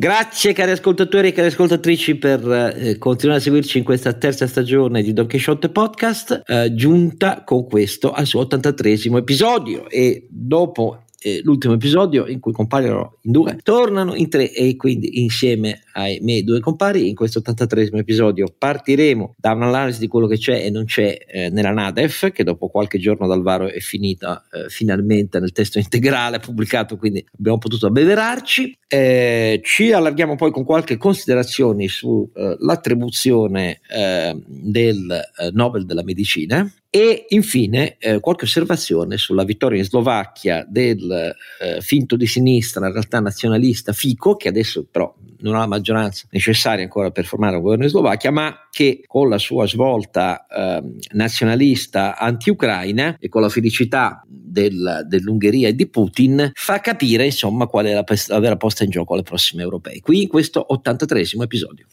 Grazie cari ascoltatori e cari ascoltatrici per eh, continuare a seguirci in questa terza stagione di Don Quixote Podcast, eh, giunta con questo al suo 83 episodio. E dopo eh, l'ultimo episodio in cui compaiono in due, tornano in tre e quindi insieme ai miei due compari. In questo 83 episodio partiremo da un'analisi di quello che c'è e non c'è eh, nella NADEF che dopo qualche giorno dal varo è finita eh, finalmente nel testo integrale pubblicato quindi abbiamo potuto abbeverarci. Eh, ci allarghiamo poi con qualche considerazione sull'attribuzione eh, del eh, Nobel della medicina e infine eh, qualche osservazione sulla vittoria in Slovacchia del eh, finto di sinistra, in realtà nazionalista Fico, che adesso però non ha la maggioranza necessaria ancora per formare un governo in Slovacchia, ma che con la sua svolta eh, nazionalista anti-Ucraina e con la felicità del, dell'Ungheria e di Putin fa capire insomma qual è la, la vera posta in gioco alle prossime europee. Qui in questo 83 episodio.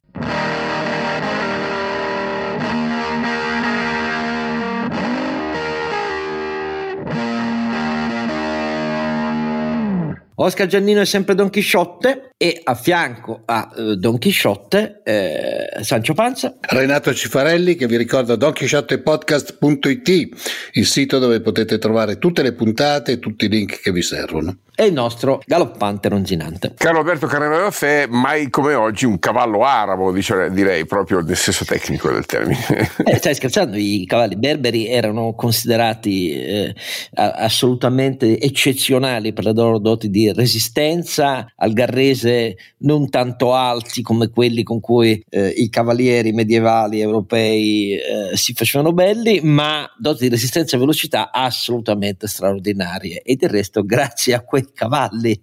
Oscar Giannino è sempre Don Chisciotte e a fianco a uh, Don Chisciotte eh, Sancio Panza. Renato Cifarelli che vi ricorda donchisciottepodcast.it, il sito dove potete trovare tutte le puntate e tutti i link che vi servono e il nostro galoppante ronzinante. Carlo Alberto Carrera mai come oggi un cavallo arabo, dice, direi proprio nel senso tecnico del termine. Eh, stai scherzando, i cavalli berberi erano considerati eh, assolutamente eccezionali per le loro doti di resistenza al garrese non tanto alti come quelli con cui eh, i cavalieri medievali europei eh, si facevano belli, ma doti di resistenza e velocità assolutamente straordinarie. E del resto grazie a questo cavalli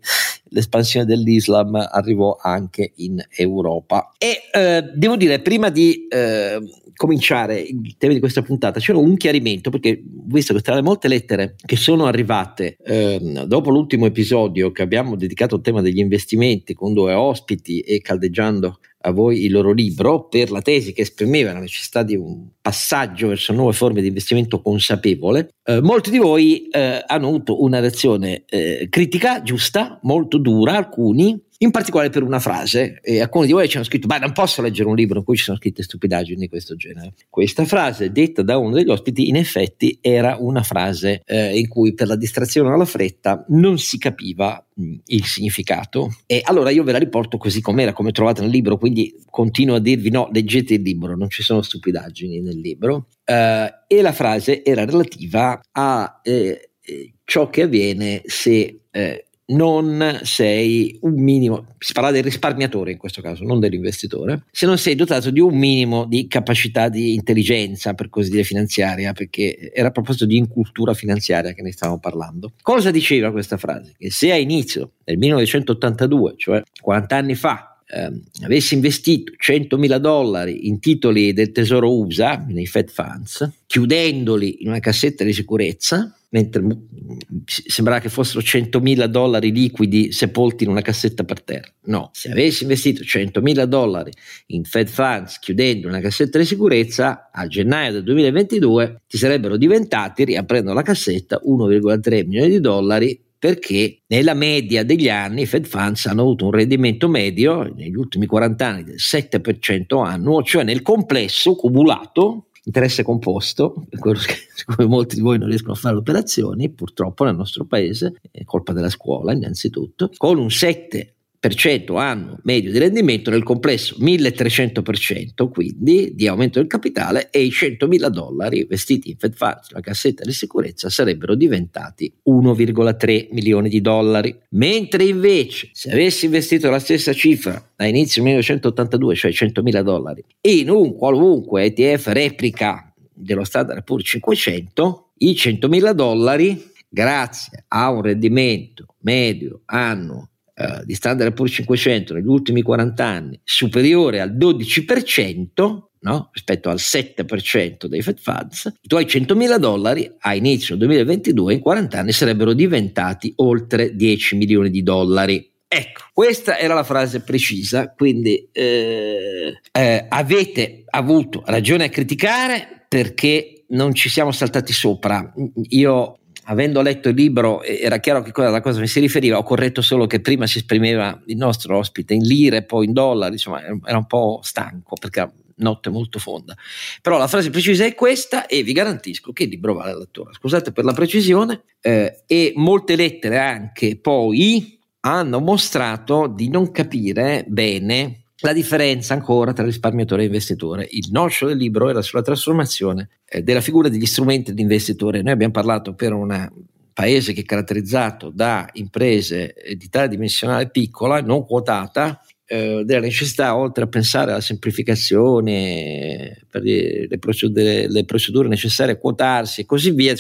l'espansione dell'Islam arrivò anche in Europa. E eh, devo dire, prima di eh, cominciare il tema di questa puntata, c'era un chiarimento, perché visto che tra le molte lettere che sono arrivate eh, dopo l'ultimo episodio che abbiamo dedicato al tema degli investimenti con due ospiti e caldeggiando a voi il loro libro per la tesi che esprimeva la necessità di un passaggio verso nuove forme di investimento consapevole, eh, molti di voi eh, hanno avuto una reazione eh, critica, giusta, molto dura, alcuni, in particolare per una frase, e alcuni di voi ci hanno scritto, ma non posso leggere un libro in cui ci sono scritte stupidaggini di questo genere. Questa frase, detta da uno degli ospiti, in effetti era una frase eh, in cui per la distrazione alla fretta non si capiva mh, il significato. E allora io ve la riporto così com'era, come trovate nel libro, quindi continuo a dirvi no, leggete il libro, non ci sono stupidaggini nel libro. Uh, e la frase era relativa a eh, eh ciò che avviene se eh, non sei un minimo, si parla del risparmiatore in questo caso, non dell'investitore, se non sei dotato di un minimo di capacità di intelligenza, per così dire, finanziaria, perché era a proposito di incultura finanziaria che ne stavamo parlando. Cosa diceva questa frase? Che se a inizio del 1982, cioè 40 anni fa, ehm, avessi investito 100.000 dollari in titoli del tesoro USA, nei Fed Funds, chiudendoli in una cassetta di sicurezza, mentre sembrava che fossero 100.000 dollari liquidi sepolti in una cassetta per terra. No, se avessi investito 100.000 dollari in Fed Funds chiudendo una cassetta di sicurezza, a gennaio del 2022 ti sarebbero diventati, riaprendo la cassetta, 1,3 milioni di dollari perché nella media degli anni i Fed Funds hanno avuto un rendimento medio negli ultimi 40 anni del 7% annuo, cioè nel complesso cumulato interesse composto, quello che, come molti di voi non riescono a fare operazioni, purtroppo nel nostro paese, è colpa della scuola innanzitutto, con un 7 anno medio di rendimento nel complesso 1300% quindi di aumento del capitale e i 100.000 dollari investiti in Fed Funds, la cassetta di sicurezza, sarebbero diventati 1,3 milioni di dollari. Mentre invece se avessi investito la stessa cifra a inizio 1982, cioè 100.000 dollari, in un qualunque ETF replica dello Standard Poor's 500, i 100.000 dollari grazie a un rendimento medio annuo eh, di Standard Poor's 500 negli ultimi 40 anni superiore al 12%, no? rispetto al 7% dei Fed Funds, i tuoi 100.000 dollari a inizio 2022 in 40 anni sarebbero diventati oltre 10 milioni di dollari. Ecco, questa era la frase precisa, quindi eh, eh, avete avuto ragione a criticare perché non ci siamo saltati sopra. Io avendo letto il libro era chiaro che cosa, la cosa mi si riferiva, ho corretto solo che prima si esprimeva il nostro ospite in lire, poi in dollari, insomma era un po' stanco perché notte molto fonda. Però la frase precisa è questa e vi garantisco che il libro vale la lettura. Scusate per la precisione. Eh, e molte lettere anche poi hanno mostrato di non capire bene la differenza ancora tra risparmiatore e investitore. Il nocciolo del libro era sulla trasformazione eh, della figura degli strumenti di investitore. Noi abbiamo parlato per un paese che è caratterizzato da imprese di tale dimensionale piccola, non quotata, eh, della necessità, oltre a pensare alla semplificazione per le procedure, le procedure necessarie a quotarsi e così via,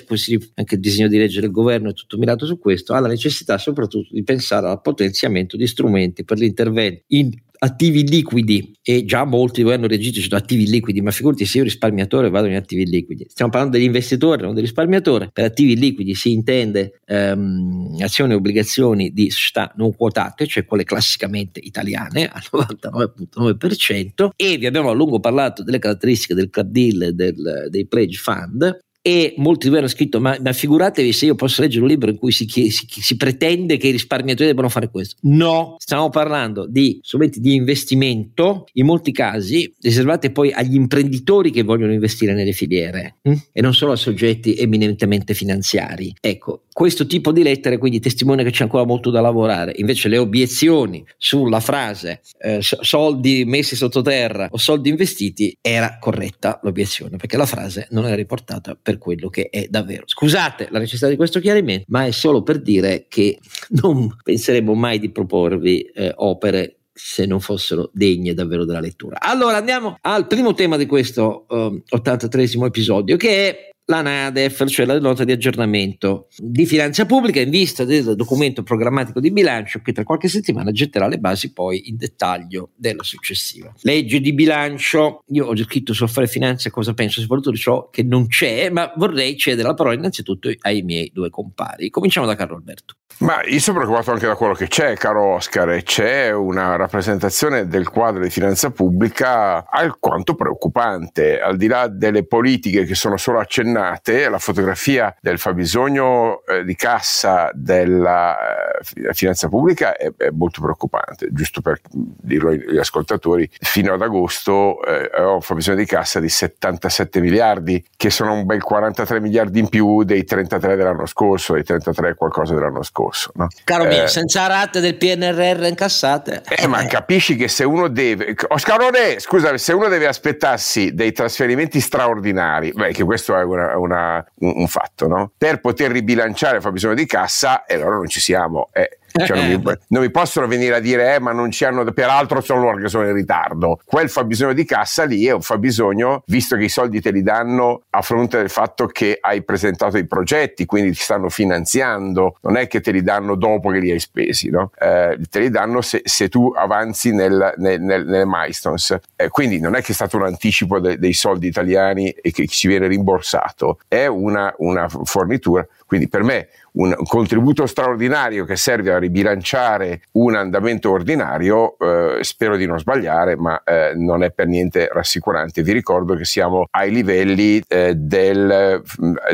anche il disegno di legge del governo è tutto mirato su questo, ha la necessità soprattutto di pensare al potenziamento di strumenti per l'intervento in attivi liquidi e già molti hanno reagito su attivi liquidi, ma figurati se io risparmiatore vado in attivi liquidi. Stiamo parlando degli investitori, non del risparmiatore. Per attivi liquidi si intende ehm, azioni e obbligazioni di società non quotate, cioè quelle classicamente italiane al 99.9% e vi abbiamo a lungo parlato delle caratteristiche del club deal del, dei pledge fund e molti di voi hanno scritto ma, ma, figuratevi se io posso leggere un libro in cui si, si, si, pretende che i risparmiatori debbano fare questo. No, stiamo parlando di strumenti di investimento in molti casi riservati poi agli imprenditori che vogliono investire nelle filiere hm? e non solo a soggetti eminentemente finanziari. Ecco, questo tipo di lettere quindi testimonia che c'è ancora molto da lavorare. Invece le obiezioni sulla frase eh, soldi messi sottoterra o soldi investiti era corretta l'obiezione perché la frase non era riportata per per quello che è davvero. Scusate la necessità di questo chiarimento, ma è solo per dire che non penseremo mai di proporvi eh, opere se non fossero degne davvero della lettura. Allora andiamo al primo tema di questo um, 83 episodio che è la NADEF, cioè la nota di aggiornamento di finanza pubblica in vista del documento programmatico di bilancio che tra qualche settimana getterà le basi poi in dettaglio della successiva. Legge di bilancio, io ho già scritto su affare finanza cosa penso soprattutto di ciò che non c'è, ma vorrei cedere la parola innanzitutto ai miei due compari. Cominciamo da Carlo Alberto. Ma io sono preoccupato anche da quello che c'è, caro Oscar, e c'è una rappresentazione del quadro di finanza pubblica alquanto preoccupante, al di là delle politiche che sono solo accennate, la fotografia del fabbisogno eh, di cassa della eh, finanza pubblica è, è, molto preoccupante, giusto per dirlo agli ascoltatori, fino ad agosto eh, ho un fabbisogno di cassa di 77 miliardi, che sono un bel 43 miliardi in più dei 33 dell'anno scorso, dei 33 qualcosa dell'anno scorso. No? Caro mio, eh, senza rate del PNRR incassate. Eh, ma capisci che se uno deve... Oscarone, scusa, se uno deve aspettarsi dei trasferimenti straordinari, beh, che questo è una, una, un, un, fatto, no? Per poter ribilanciare il fabbisogno di cassa, e allora non ci siamo. Eh, cioè non, mi, eh, non, mi, possono venire a dire, eh, ma non ci hanno, peraltro sono loro che sono in ritardo. Quel fabbisogno di cassa lì è un fabbisogno, visto che i soldi te li danno a fronte del fatto che hai presentato i progetti, quindi ti stanno finanziando, non è che te li danno dopo che li hai spesi, no? eh, te li danno se, se tu avanzi nel, nel, nel, nelle milestones. Eh, quindi non è che è stato un anticipo de, dei soldi italiani e che ci viene rimborsato, è una, una fornitura. Quindi per me un contributo straordinario che serve a ribilanciare un andamento ordinario, eh, spero di non sbagliare, ma eh, non è per niente rassicurante. Vi ricordo che siamo ai livelli eh, del,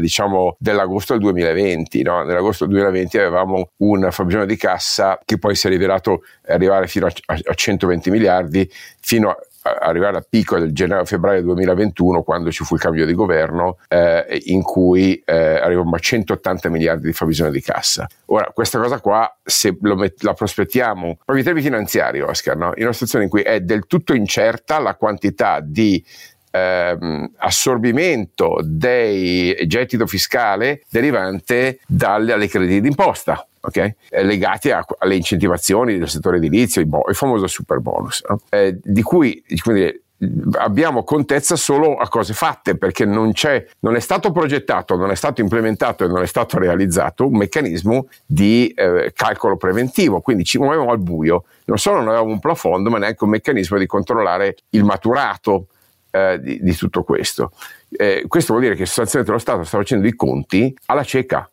diciamo, dell'agosto del 2020. No? Nell'agosto del 2020 avevamo un fabbisogno di cassa che poi si è rivelato arrivare fino a, a 120 miliardi, fino a arrivare al picco del gennaio-febbraio 2021 quando ci fu il cambio di governo eh, in cui eh, arrivavamo a 180 miliardi di fabbisogno di cassa. Ora questa cosa qua se met- la prospettiamo proprio in termini finanziari Oscar, no? in una situazione in cui è del tutto incerta la quantità di ehm, assorbimento del gettito fiscale derivante dalle crediti d'imposta okay? eh, legati a, alle incentivazioni del settore edilizio, il, bo- il famoso super bonus, no? eh, di cui quindi, abbiamo contezza solo a cose fatte perché non, non è stato progettato, non è stato implementato e non è stato realizzato un meccanismo di eh, calcolo preventivo, quindi ci muovevamo al buio, non solo non avevamo un plafond ma neanche un meccanismo di controllare il maturato eh, di, di, tutto questo. Eh, questo vuol dire che sostanzialmente lo Stato sta facendo i conti alla cieca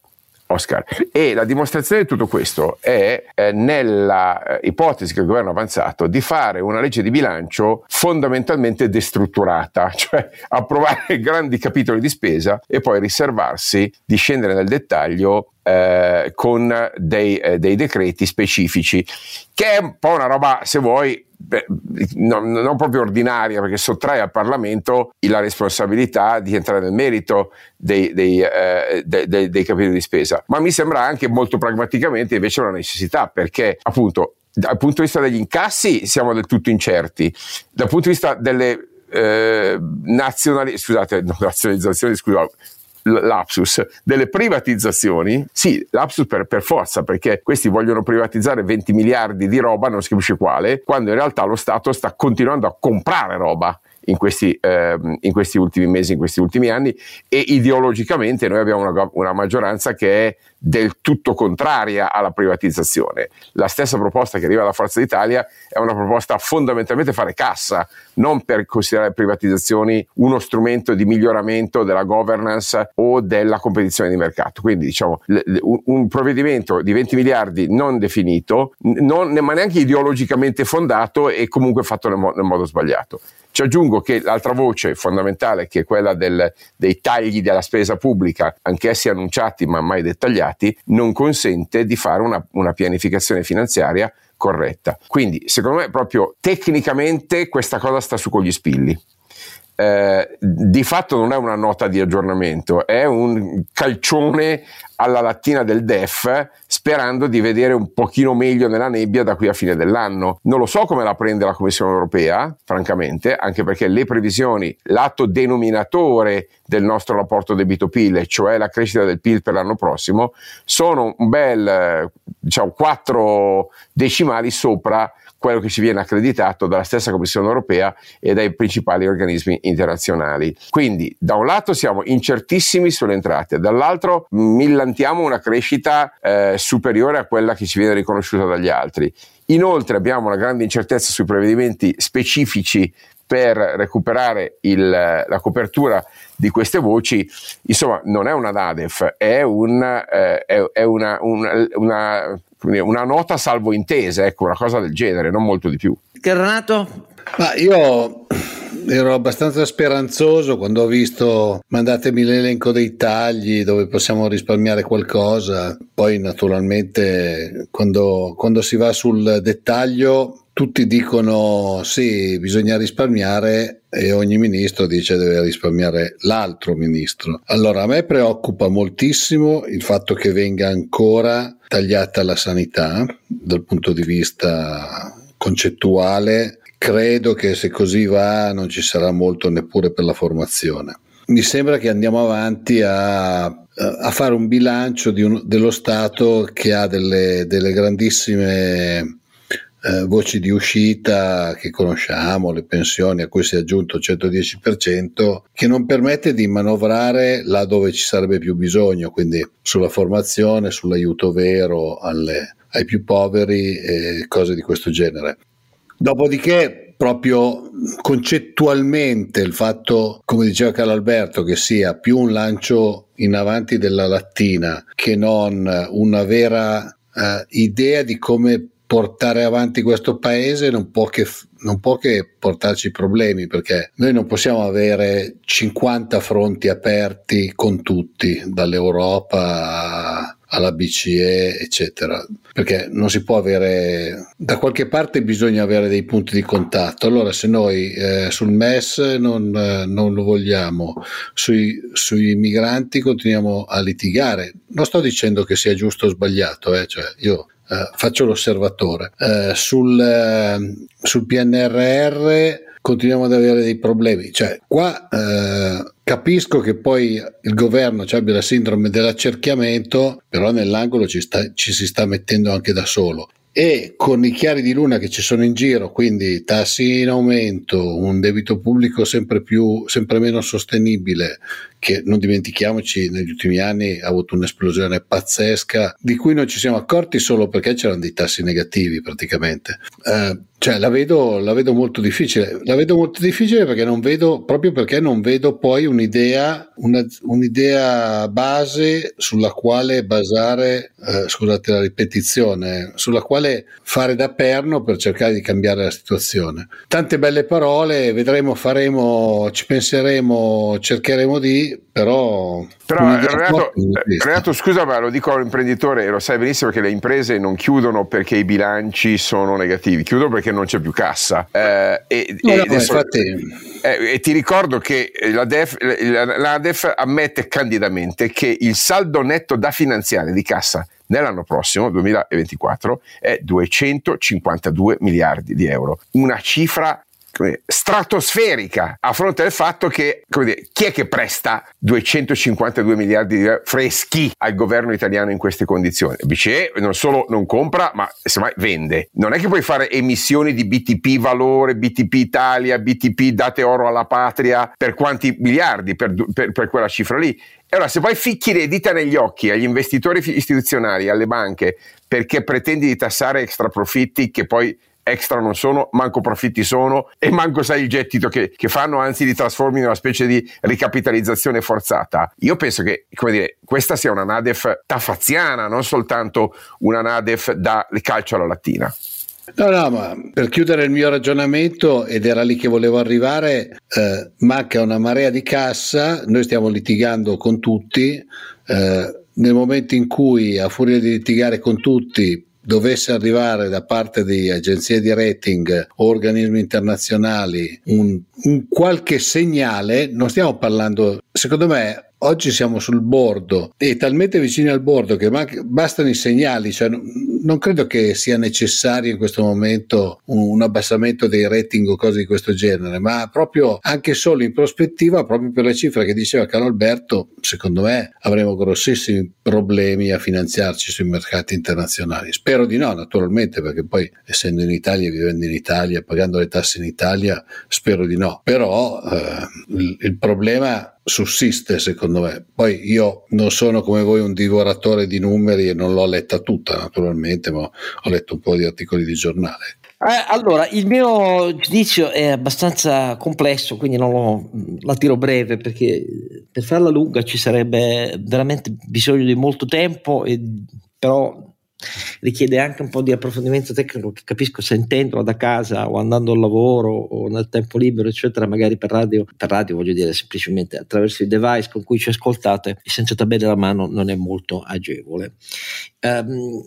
Oscar. E la dimostrazione di tutto questo è eh, nella eh, ipotesi che il governo ha avanzato di fare una legge di bilancio fondamentalmente destrutturata, cioè approvare grandi capitoli di spesa e poi riservarsi di scendere nel dettaglio eh, con dei, eh, dei, decreti specifici, che è un po' una roba, se vuoi, beh, non, non, proprio ordinaria, perché sottrae al Parlamento la responsabilità di entrare nel merito dei, dei, eh, dei, dei capitoli di spesa. Ma mi sembra anche molto pragmaticamente invece una necessità, perché appunto dal punto di vista degli incassi siamo del tutto incerti, dal punto di vista delle eh, nazionali, scusate, no, nazionalizzazioni, scusa, lapsus delle privatizzazioni, sì, lapsus per, per, forza, perché questi vogliono privatizzare 20 miliardi di roba, non si capisce quale, quando in realtà lo Stato sta continuando a comprare roba in questi, eh, in questi, ultimi mesi, in questi ultimi anni e ideologicamente noi abbiamo una, una, maggioranza che è del tutto contraria alla privatizzazione. La stessa proposta che arriva da Forza d'Italia è una proposta fondamentalmente fare cassa, non per considerare privatizzazioni uno strumento di miglioramento della governance o della competizione di mercato. Quindi diciamo un provvedimento di 20 miliardi non definito, non, ma neanche ideologicamente fondato e comunque fatto nel, mo- nel modo sbagliato. Ci aggiungo che l'altra voce fondamentale, che è quella del, dei tagli della spesa pubblica, anch'essi annunciati ma mai dettagliati, non consente di fare una, una pianificazione finanziaria corretta. Quindi, secondo me, proprio tecnicamente questa cosa sta su con gli spilli. Eh, di fatto non è una nota di aggiornamento, è un calcione alla lattina del DEF sperando di vedere un pochino meglio nella nebbia da qui a fine dell'anno. Non lo so come la prende la Commissione europea, francamente, anche perché le previsioni, l'atto denominatore del nostro rapporto debito-PIL, cioè la crescita del PIL per l'anno prossimo, sono un bel, diciamo, quattro decimali sopra quello che ci viene accreditato dalla stessa Commissione europea e dai principali organismi internazionali. Quindi da un lato siamo incertissimi sulle entrate, dall'altro millantiamo una crescita eh, superiore a quella che ci viene riconosciuta dagli altri. Inoltre abbiamo una grande incertezza sui provvedimenti specifici per recuperare il, la copertura di queste voci, insomma, non è una NADEF, è, un, eh, è, è una, una, una, una, nota salvo intese, ecco, una cosa del genere, non molto di più. Renato? Ma io ero abbastanza speranzoso quando ho visto mandatemi l'elenco dei tagli dove possiamo risparmiare qualcosa. Poi naturalmente quando, quando si va sul dettaglio tutti dicono sì, bisogna risparmiare e ogni ministro dice deve risparmiare l'altro ministro. Allora a me preoccupa moltissimo il fatto che venga ancora tagliata la sanità dal punto di vista concettuale credo che se così va non ci sarà molto neppure per la formazione. Mi sembra che andiamo avanti a, a fare un bilancio un, dello Stato che ha delle, delle grandissime eh, voci di uscita che conosciamo, le pensioni a cui si è aggiunto il 110%, che non permette di manovrare là dove ci sarebbe più bisogno, quindi sulla formazione, sull'aiuto vero alle, ai più poveri e cose di questo genere. Dopodiché, proprio concettualmente, il fatto, come diceva Carlo Alberto, che sia più un lancio in avanti della lattina che non una vera uh, idea di come portare avanti questo paese non può, che, non può che portarci problemi perché noi non possiamo avere 50 fronti aperti con tutti, dall'Europa alla BCE, eccetera, perché non si può avere da qualche parte bisogna avere dei punti di contatto. Allora, se noi eh, sul MES non, eh, non lo vogliamo, sui, sui, migranti continuiamo a litigare. Non sto dicendo che sia giusto o sbagliato, eh, cioè io eh, faccio l'osservatore. Eh, sul, eh, sul PNRR continuiamo ad avere dei problemi. Cioè, qua eh, capisco che poi il governo abbia la sindrome dell'accerchiamento, però nell'angolo ci, sta, ci, si sta mettendo anche da solo. E con i chiari di luna che ci sono in giro, quindi tassi in aumento, un debito pubblico sempre più, sempre meno sostenibile, che non dimentichiamoci negli ultimi anni ha avuto un'esplosione pazzesca di cui non ci siamo accorti solo perché c'erano dei tassi negativi praticamente. Eh, cioè la vedo, la vedo molto difficile, la vedo molto difficile perché non vedo, proprio perché non vedo poi un'idea, una, un'idea base sulla quale basare, eh, scusate la ripetizione, sulla quale fare da perno per cercare di cambiare la situazione. Tante belle parole, vedremo, faremo, ci penseremo, cercheremo di, però... Però Renato, Renato, scusa ma lo dico all'imprenditore e lo sai benissimo che le imprese non chiudono perché i bilanci sono negativi, chiudono perché non c'è più cassa. Eh, e, no, e, no, adesso, infatti... eh, e, ti ricordo che la DEF, la, la DEF ammette candidamente che il saldo netto da finanziare di cassa nell'anno prossimo, 2024, è 252 miliardi di euro, una cifra stratosferica a fronte del fatto che dire, chi è che presta 252 miliardi di freschi al governo italiano in queste condizioni? BCE non solo non compra ma semmai vende non è che puoi fare emissioni di BTP valore BTP Italia BTP date oro alla patria per quanti miliardi per, per, per quella cifra lì e allora, se poi ficchi le dita negli occhi agli investitori istituzionali, alle banche, perché pretendi di tassare extra profitti che poi extra non sono, manco profitti sono e manco sai il gettito che, che fanno, anzi li trasformi in una specie di ricapitalizzazione forzata. Io penso che dire, questa sia una Nadef tafaziana, non soltanto una Nadef da calcio alla lattina. No, no, ma per chiudere il mio ragionamento, ed era lì che volevo arrivare, eh, manca una marea di cassa, noi stiamo litigando con tutti, eh, nel momento in cui a furia di litigare con tutti dovesse arrivare da parte di agenzie di rating o organismi internazionali un, un qualche segnale, non stiamo parlando, secondo me oggi siamo sul bordo e talmente vicini al bordo che bastano i segnali, cioè non credo che sia necessario in questo momento un, abbassamento dei rating o cose di questo genere, ma proprio anche solo in prospettiva, proprio per le cifre che diceva Carlo Alberto, secondo me avremo grossissimi problemi a finanziarci sui mercati internazionali. Spero di no, naturalmente, perché poi essendo in Italia, vivendo in Italia, pagando le tasse in Italia, spero di no. Però eh, il, il problema sussiste secondo me. Poi io non sono come voi un divoratore di numeri e non l'ho letta tutta naturalmente, ma ho letto un po' di articoli di giornale. Eh, allora, il mio giudizio è abbastanza complesso, quindi non lo, la tiro breve perché per farla lunga ci sarebbe veramente bisogno di molto tempo, e, però richiede anche un po' di approfondimento tecnico che capisco sentendolo da casa o andando al lavoro o nel tempo libero eccetera magari per radio per radio voglio dire semplicemente attraverso i device con cui ci ascoltate senza tabelle alla mano non è molto agevole. Um,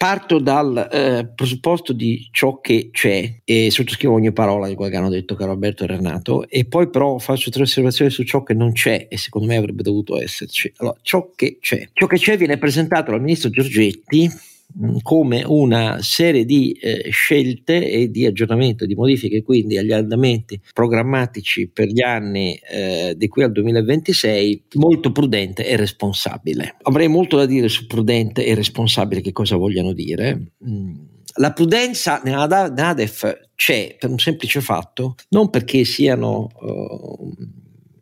parto dal eh, presupposto di ciò che c'è e sottoscrivo ogni parola di quello che hanno detto caro Alberto e Renato e poi però faccio tre osservazioni su ciò che non c'è e secondo me avrebbe dovuto esserci. Allora, ciò che c'è. Ciò che c'è viene presentato dal ministro Giorgetti come una serie di eh, scelte e di aggiornamento, di modifiche quindi agli andamenti programmatici per gli anni eh, di qui al 2026 molto prudente e responsabile. Avrei molto da dire su prudente e responsabile che cosa vogliano dire. Mm. La prudenza nella NADEF c'è per un semplice fatto, non perché siano uh,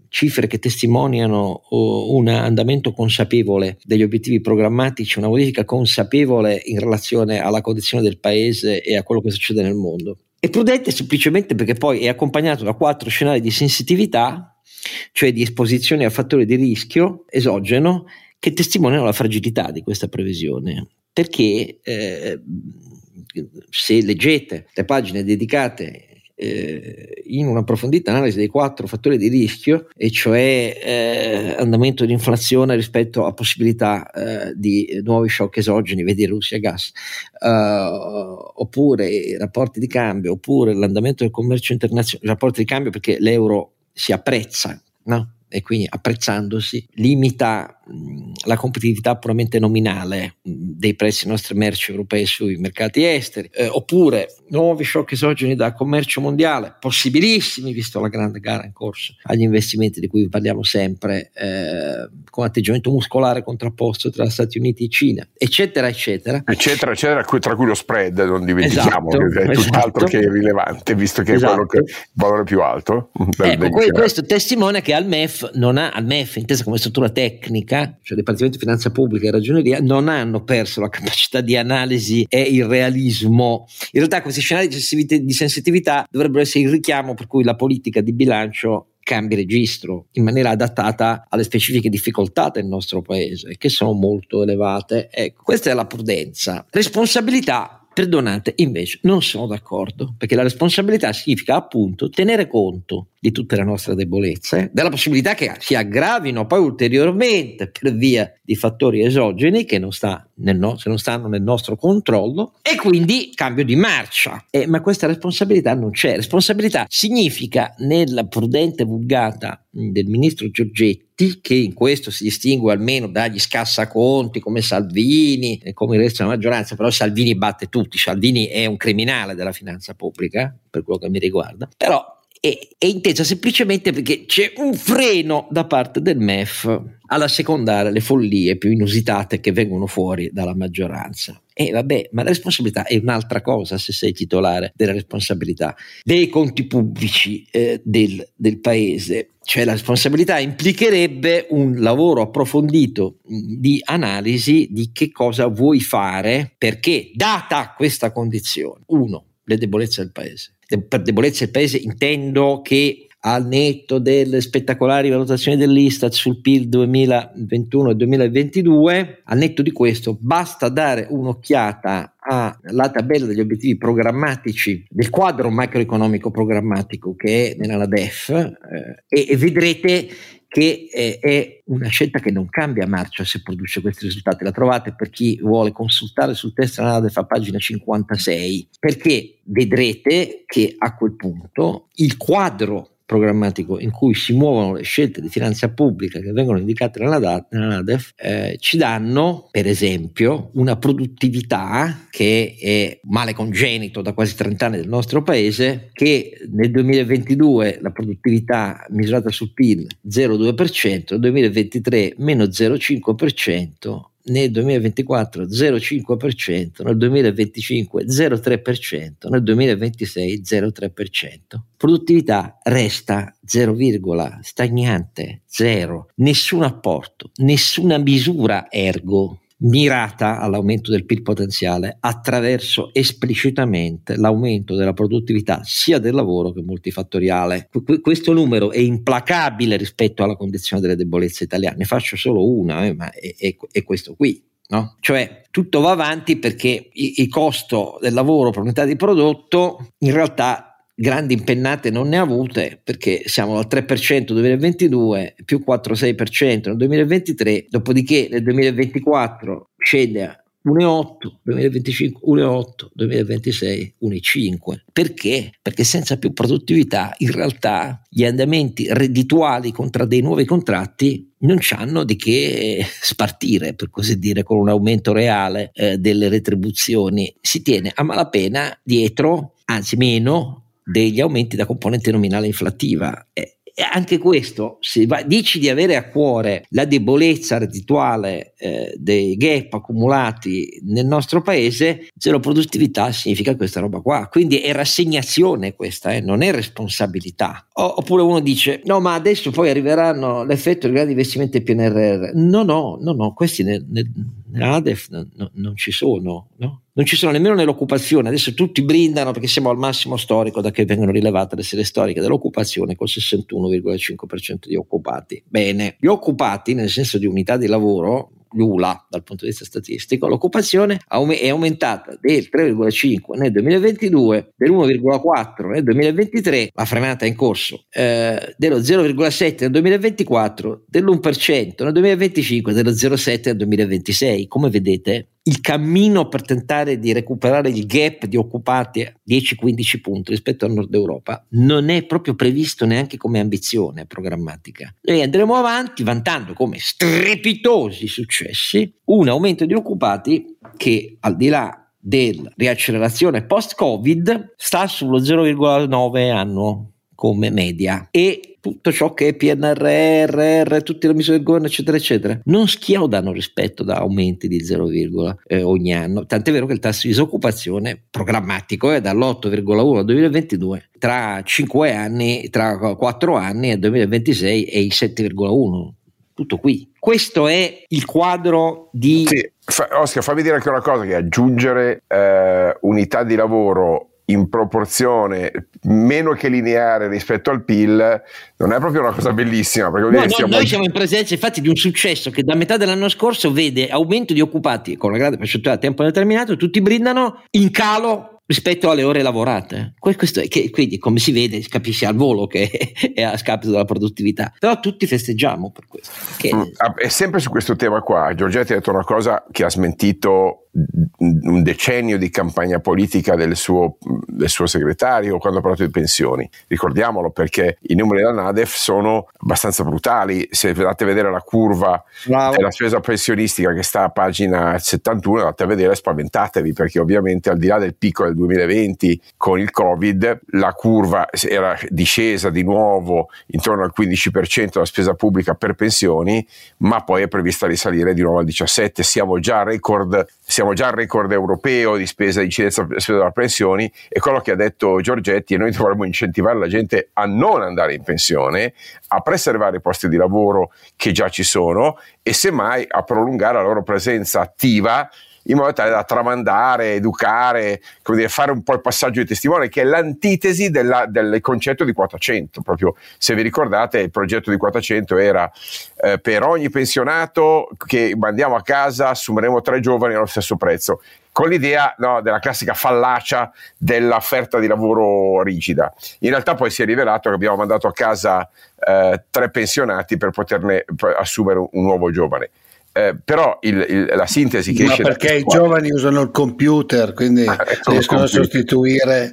cifre che testimoniano un andamento consapevole degli obiettivi programmatici, una modifica consapevole in relazione alla condizione del paese e a quello che succede nel mondo. È prudente semplicemente perché poi è accompagnato da quattro scenari di sensitività, cioè di esposizione a fattori di rischio esogeno, che testimoniano la fragilità di questa previsione. Perché eh, se leggete le pagine dedicate eh, in un'approfondita analisi dei quattro fattori di rischio, e cioè eh, andamento di inflazione rispetto a possibilità eh, di nuovi shock esogeni, vedi Russia gas, eh, oppure i rapporti di cambio, oppure l'andamento del commercio internazionale, rapporti di cambio perché l'euro si apprezza, no? e quindi apprezzandosi limita la competitività puramente nominale dei prezzi delle nostre merci europee sui mercati esteri, eh, oppure nuovi shock esogeni da commercio mondiale, possibilissimi visto la grande gara in corso agli investimenti di cui parliamo sempre, eh, con atteggiamento muscolare contrapposto tra Stati Uniti e Cina, eccetera, eccetera. Eccetera, eccetera, tra cui lo spread, non dimentichiamo, esatto, che è esatto. tutt'altro che rilevante, visto che esatto. è quello che il valore più alto. Ecco, questo testimonia che al MEF, non ha, al MEF intesa come struttura tecnica, cioè Dipartimento di Finanza Pubblica e Ragioneria, non hanno perso la capacità di analisi e il realismo. In realtà questi scenari di sensitività dovrebbero essere il richiamo per cui la politica di bilancio cambi registro in maniera adattata alle specifiche difficoltà del nostro paese, che sono molto elevate. Ecco, questa è la prudenza. Responsabilità Perdonate, invece non sono d'accordo, perché la responsabilità significa appunto tenere conto di tutte le nostre debolezze, della possibilità che si aggravino poi ulteriormente per via di fattori esogeni che non, sta no, non stanno nel nostro controllo e quindi cambio di marcia. Eh, ma questa responsabilità non c'è. Responsabilità significa nella prudente vulgata del ministro Giorgetti, che in questo si distingue almeno dagli scassaconti come Salvini e come il resto della maggioranza, però Salvini batte tutti, Salvini è un criminale della finanza pubblica, per quello che mi riguarda, però è, è intesa semplicemente perché c'è un freno da parte del MEF alla secondare le follie più inusitate che vengono fuori dalla maggioranza. E vabbè, ma la responsabilità è un'altra cosa se sei titolare della responsabilità dei conti pubblici eh, del, del paese. Cioè la responsabilità implicherebbe un lavoro approfondito di analisi di che cosa vuoi fare perché data questa condizione, uno, le debolezze del paese. Per debolezze del paese intendo che al netto delle spettacolari valutazioni dell'Istat sul PIL 2021 e 2022, al netto di questo basta dare un'occhiata alla tabella degli obiettivi programmatici del quadro macroeconomico programmatico che è nella DEF eh, e, e vedrete che eh, è una scelta che non cambia marcia se produce questi risultati. La trovate per chi vuole consultare sul testo della fa pagina 56, perché vedrete che a quel punto il quadro programmatico in cui si muovono le scelte di finanza pubblica che vengono indicate nella, NADEF eh, ci danno per esempio una produttività che è male congenito da quasi 30 anni del nostro paese che nel 2022 la produttività misurata sul PIL 0,2% nel 2023 meno 0,5% nel 2024 0,5%, nel 2025 0,3%, nel 2026 0,3%. Produttività resta 0, stagnante, zero, nessun apporto, nessuna misura ergo mirata all'aumento del PIL potenziale attraverso esplicitamente l'aumento della produttività sia del lavoro che multifattoriale. Qu- questo numero è implacabile rispetto alla condizione delle debolezze italiane, ne faccio solo una, eh, ma è, è, è questo qui. No? Cioè tutto va avanti perché il costo del lavoro per unità di prodotto in realtà grandi impennate non ne ha avute perché siamo al 3% nel 2022 più 4-6% nel 2023 dopodiché nel 2024 scende a 1,8, 2025 1,8, 2026 1,5. Perché? Perché senza più produttività in realtà gli andamenti reddituali contra dei nuovi contratti non hanno di che spartire, per così dire, con un aumento reale eh, delle retribuzioni. Si tiene a malapena dietro, anzi meno, degli aumenti da componente nominale inflattiva. E, anche questo, se va, dici di avere a cuore la debolezza reddituale eh, dei gap accumulati nel nostro paese, zero produttività significa questa roba qua. Quindi è rassegnazione questa, eh, non è responsabilità. O, oppure uno dice, no, ma adesso poi arriveranno l'effetto dei grandi investimenti PNRR. No, no, no, no, questi nel, nel, nell'ADEF no, no, non ci sono, no? non ci sono nemmeno nell'occupazione. Adesso tutti brindano perché siamo al massimo storico da che vengono rilevate le serie storiche dell'occupazione col 61,5% di occupati. Bene, gli occupati, nel senso di unità di lavoro, l'ULA dal punto di vista statistico, l'occupazione è aumentata del 3,5 nel 2022, dell'1,4 nel 2023, la frenata è in corso, eh, dello 0,7 nel 2024, dell'1% nel 2025, dello 0,7 nel 2026. Come vedete, il cammino per tentare di recuperare il gap di occupati a 10-15 punti rispetto al nord Europa non è proprio previsto neanche come ambizione programmatica. Noi andremo avanti vantando come strepitosi successi un aumento di occupati che al di là della riaccelerazione post-Covid sta sullo 0,9 annuo come media e tutto ciò che è PNRR, tutte le misure del governo, eccetera, eccetera, non schiodano rispetto da aumenti di 0, eh, ogni anno. Tant'è vero che il tasso di disoccupazione programmatico è dall'8,1 al 2022, tra 5 anni, tra 4 anni al 2026 è il 7,1. Tutto qui. Questo è il quadro di. Sì, fa, Oscar, fammi dire anche una cosa: che aggiungere eh, unità di lavoro in proporzione meno che lineare rispetto al PIL non è proprio una cosa bellissima. Perché no, no, siamo... Noi siamo in presenza infatti di un successo che da metà dell'anno scorso vede aumento di occupati con una grande percentuale a tempo determinato, tutti brindano in calo rispetto alle ore lavorate. Questo è che, quindi, come si vede, si capisce al volo che è a scapito della produttività. Però tutti festeggiamo per questo. Che... Mm, ah, e sempre su questo tema qua, Giorgetti ha detto una cosa che ha smentito un decennio di campagna politica del suo, del suo, segretario quando ha parlato di pensioni. Ricordiamolo perché i numeri della Nadef sono abbastanza brutali. Se andate a vedere la curva wow. della spesa pensionistica che sta a pagina 71, andate a vedere, spaventatevi perché ovviamente al di là del picco del 2020 con il Covid, la curva era discesa di nuovo intorno al 15% della spesa pubblica per pensioni, ma poi è prevista risalire di nuovo al 17%. Siamo già a record siamo già al record europeo di spesa di incidenza spesa della pensioni e quello che ha detto Giorgetti è noi dovremmo incentivare la gente a non andare in pensione, a preservare i posti di lavoro che già ci sono e semmai a prolungare la loro presenza attiva in modo tale da tramandare, educare, dire, fare un po' il passaggio di testimone, che è l'antitesi della, del concetto di quota 100. Proprio se vi ricordate, il progetto di quota 100 era eh, per ogni pensionato che mandiamo a casa assumeremo tre giovani allo stesso prezzo con l'idea no, della classica fallacia dell'offerta di lavoro rigida. In realtà poi si è rivelato che abbiamo mandato a casa eh, tre pensionati per poterne assumere un nuovo giovane. Eh, però il, il, la sintesi che Ma esce perché i giovani usano il computer, quindi ah, riescono a sostituire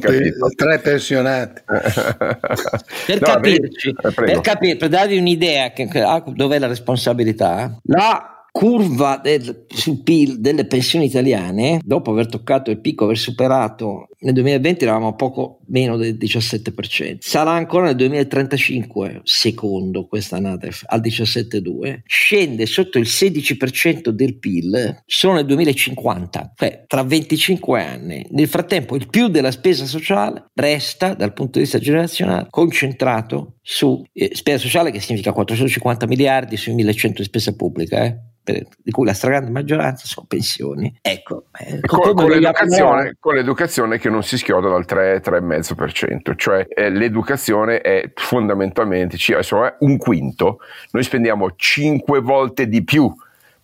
pe- tre pensionati. per, no, capirci, eh, per, capire, per darvi un'idea che, ah, dov'è la responsabilità, la curva del, sul PIL delle pensioni italiane, dopo aver toccato il picco, aver superato nel 2020 eravamo a poco meno del 17%, sarà ancora nel 2035, secondo questa NATEF, al 17,2%, scende sotto il 16% del PIL solo nel 2050, cioè tra 25 anni. Nel frattempo il più della spesa sociale resta, dal punto di vista generazionale, concentrato su eh, spesa sociale che significa 450 miliardi sui 1100 di spesa pubblica, eh? di cui la stragrande maggioranza sono pensioni. Ecco, eh, con, con, l'educazione, con, l'educazione, che non si schioda dal 3-3,5%, cioè eh, l'educazione è fondamentalmente cioè, un quinto, noi spendiamo 5 volte di più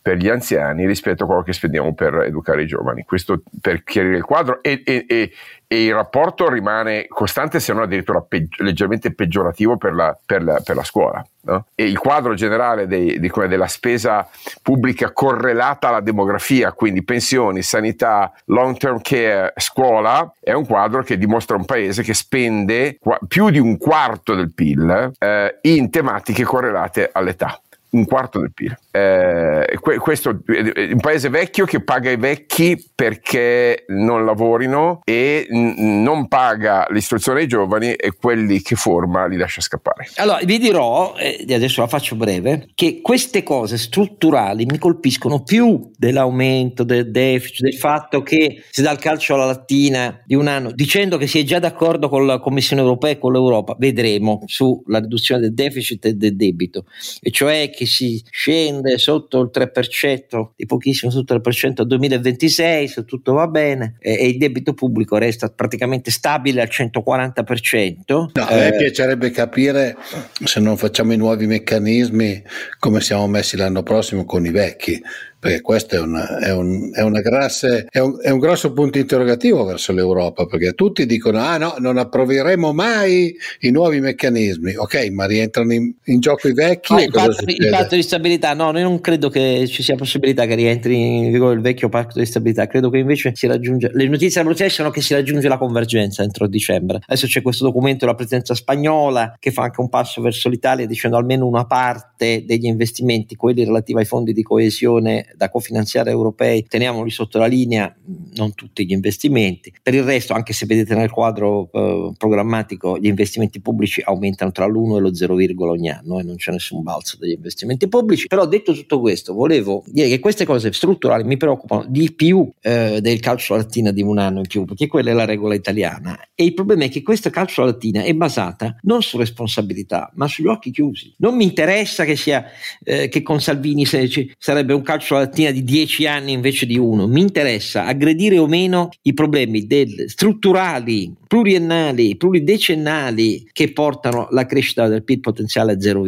per gli anziani rispetto a quello che spendiamo per educare i giovani. Questo per chiarire il quadro e, e, e, e il rapporto rimane costante, se non addirittura peggi- leggermente peggiorativo per la, per la, per la scuola. No? E il quadro generale dei, di, della spesa pubblica correlata alla demografia, quindi pensioni, sanità, long term care, scuola, è un quadro che dimostra un paese che spende più di un quarto del PIL eh, in tematiche correlate all'età un quarto del PIL. Eh, questo è un paese vecchio che paga i vecchi perché non lavorino e n- non paga l'istruzione ai giovani e quelli che forma li lascia scappare. Allora, vi dirò, e adesso la faccio breve, che queste cose strutturali mi colpiscono più dell'aumento del deficit, del fatto che si dà il calcio alla lattina di un anno, dicendo che si è già d'accordo con la Commissione europea e con l'Europa, vedremo sulla riduzione del deficit e del debito, e cioè che si scende sotto il 3%, di pochissimo sotto il 3% al 2026, se tutto va bene, e, e, il debito pubblico resta praticamente stabile al 140%. No, a me eh, piacerebbe capire se non facciamo i nuovi meccanismi come siamo messi l'anno prossimo con i vecchi perché questo è, una, è, un, è, una grasse, è, un, è un grosso punto interrogativo verso l'Europa, perché tutti dicono ah no, non approveremo mai i nuovi meccanismi, ok, ma rientrano in, in gioco i vecchi. Ah, il, patto, il, patto, di stabilità, no, noi non credo che ci sia possibilità che rientri in vigore il vecchio patto di stabilità, credo che invece si raggiunge, le notizie alla luce sono che si raggiunge la convergenza entro dicembre. Adesso c'è questo documento della presidenza spagnola che fa anche un passo verso l'Italia dicendo almeno una parte degli investimenti, quelli relativi ai fondi di coesione da cofinanziare europei, teniamoli sotto la linea, non tutti gli investimenti. Per il resto, anche se vedete nel quadro eh, programmatico, gli investimenti pubblici aumentano tra l'1 e lo 0, ogni anno e non c'è nessun balzo degli investimenti pubblici. Però detto tutto questo, volevo dire che queste cose strutturali mi preoccupano di più eh, del calcio latina di un anno in più, perché quella è la regola italiana. E il problema è che questa calcio latina è basata non su responsabilità, ma sugli occhi chiusi. Non mi interessa che sia eh, che con Salvini se, ci, sarebbe un calcio latina di dieci anni invece di uno. Mi interessa aggredire o meno i problemi del, strutturali, pluriennali, pluridecennali che portano la crescita del PIL potenziale a 0,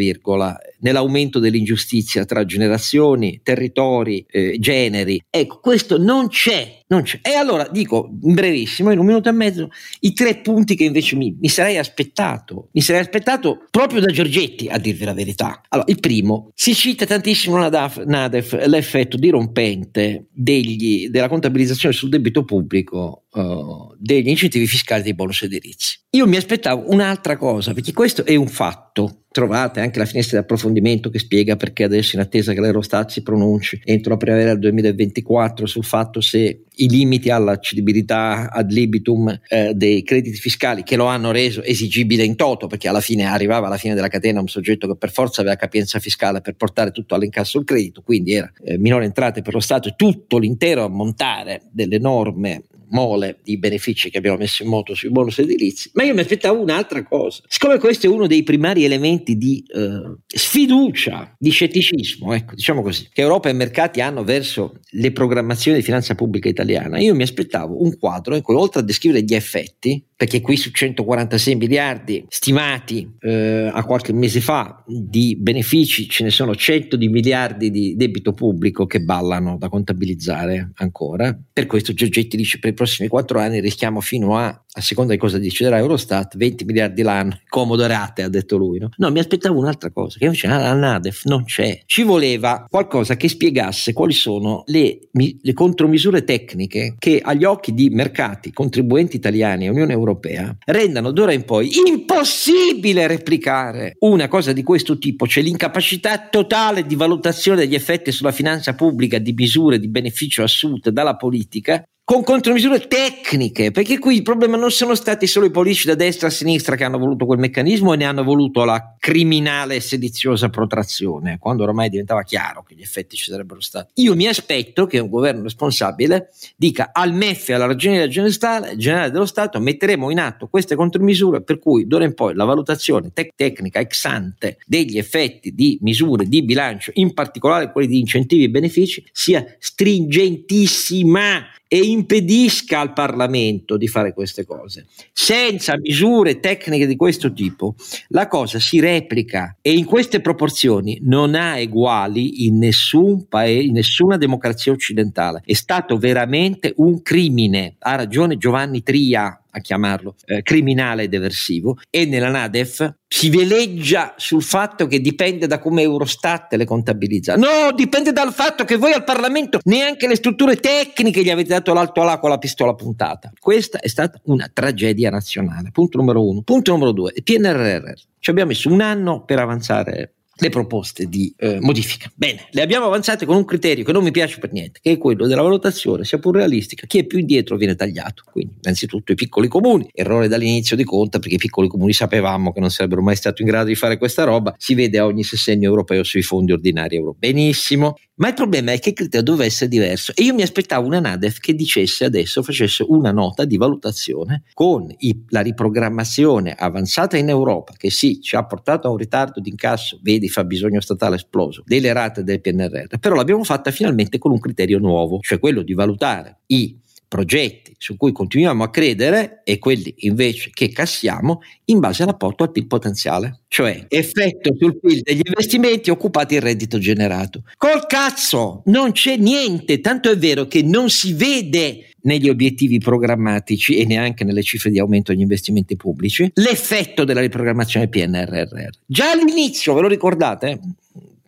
nell'aumento dell'ingiustizia tra generazioni, territori, eh, generi. Ecco, questo non c'è non c'è. E allora dico in brevissimo, in un minuto e mezzo, i tre punti che invece mi, mi, sarei aspettato. Mi sarei aspettato proprio da Giorgetti, a dirvi la verità. Allora, il primo, si cita tantissimo nella NADEF l'effetto dirompente degli, della contabilizzazione sul debito pubblico uh, degli incentivi fiscali dei bonus edilizi. Io mi aspettavo un'altra cosa, perché questo è un fatto. Trovate anche la finestra di approfondimento che spiega perché adesso in attesa che l'Eurostat si pronunci entro la primavera del 2024 sul fatto se i limiti alla cedibilità ad libitum eh, dei crediti fiscali che lo hanno reso esigibile in toto perché alla fine arrivava alla fine della catena un soggetto che per forza aveva capienza fiscale per portare tutto all'incasso il credito quindi era eh, minore entrate per lo Stato e tutto l'intero ammontare delle norme mole di benefici che abbiamo messo in moto sui bonus edilizi, ma io mi aspettavo un'altra cosa. Siccome questo è uno dei primari elementi di eh, sfiducia, di scetticismo, ecco, diciamo così, che Europa e mercati hanno verso le programmazioni di finanza pubblica italiana, io mi aspettavo un quadro in cui oltre a descrivere gli effetti, perché qui su 146 miliardi stimati eh, a qualche mese fa di benefici ce ne sono 100 di miliardi di debito pubblico che ballano da contabilizzare ancora. Per questo Giorgetti dice per i prossimi quattro anni rischiamo fino a, a seconda di cosa deciderà Eurostat, 20 miliardi l'anno, comodo rate ha detto lui. No, no mi aspettavo un'altra cosa, che invece la NADEF non c'è. Ci voleva qualcosa che spiegasse quali sono le, le contromisure tecniche che agli occhi di mercati, contribuenti italiani e Unione Europea rendano d'ora in poi impossibile replicare una cosa di questo tipo, cioè l'incapacità totale di valutazione degli effetti sulla finanza pubblica di misure di beneficio assunte dalla politica con contromisure tecniche, perché qui il problema non sono stati solo i politici da destra a sinistra che hanno voluto quel meccanismo e ne hanno voluto la criminale e sediziosa protrazione, quando ormai diventava chiaro che gli effetti ci sarebbero stati. Io mi aspetto che un governo responsabile dica al MEF e alla Ragioneria Generale dello Stato metteremo in atto queste contromisure per cui d'ora in poi la valutazione tec- tecnica ex ante degli effetti di misure di bilancio, in particolare quelli di incentivi e benefici, sia stringentissima e impedisca al Parlamento di fare queste cose. Senza misure tecniche di questo tipo, la cosa si replica e in queste proporzioni non ha eguali in nessun paese, in nessuna democrazia occidentale. È stato veramente un crimine. Ha ragione Giovanni Tria a chiamarlo eh, criminale ed eversivo e nella NADEF si veleggia sul fatto che dipende da come Eurostat le contabilizza. No, dipende dal fatto che voi al Parlamento neanche le strutture tecniche gli avete dato l'alto là con la pistola puntata. Questa è stata una tragedia nazionale. Punto numero uno. Punto numero due. PNRR. Ci abbiamo messo un anno per avanzare le proposte di eh, modifica. Bene, le abbiamo avanzate con un criterio che non mi piace per niente, che è quello della valutazione, sia pur realistica, chi è più indietro viene tagliato. Quindi, innanzitutto i piccoli comuni, errore dall'inizio di conta, perché i piccoli comuni sapevamo che non sarebbero mai stati in grado di fare questa roba, si vede a ogni sessennio europeo sui fondi ordinari europei. Benissimo, ma il problema è che il criterio doveva essere diverso e io mi aspettavo una NADEF che dicesse adesso, facesse una nota di valutazione con i, la riprogrammazione avanzata in Europa, che sì, ci ha portato a un ritardo di incasso, vedi fabbisogno statale esploso, delle rate del PNRR, però l'abbiamo fatta finalmente con un criterio nuovo, cioè quello di valutare i progetti su cui continuiamo a credere e quelli invece che cassiamo in base all'apporto al PIL potenziale, cioè effetto sul PIL degli investimenti occupati il reddito generato. Col cazzo, non c'è niente, tanto è vero che non si vede negli obiettivi programmatici e neanche nelle cifre di aumento degli investimenti pubblici l'effetto della riprogrammazione PNRR. Già all'inizio, ve lo ricordate?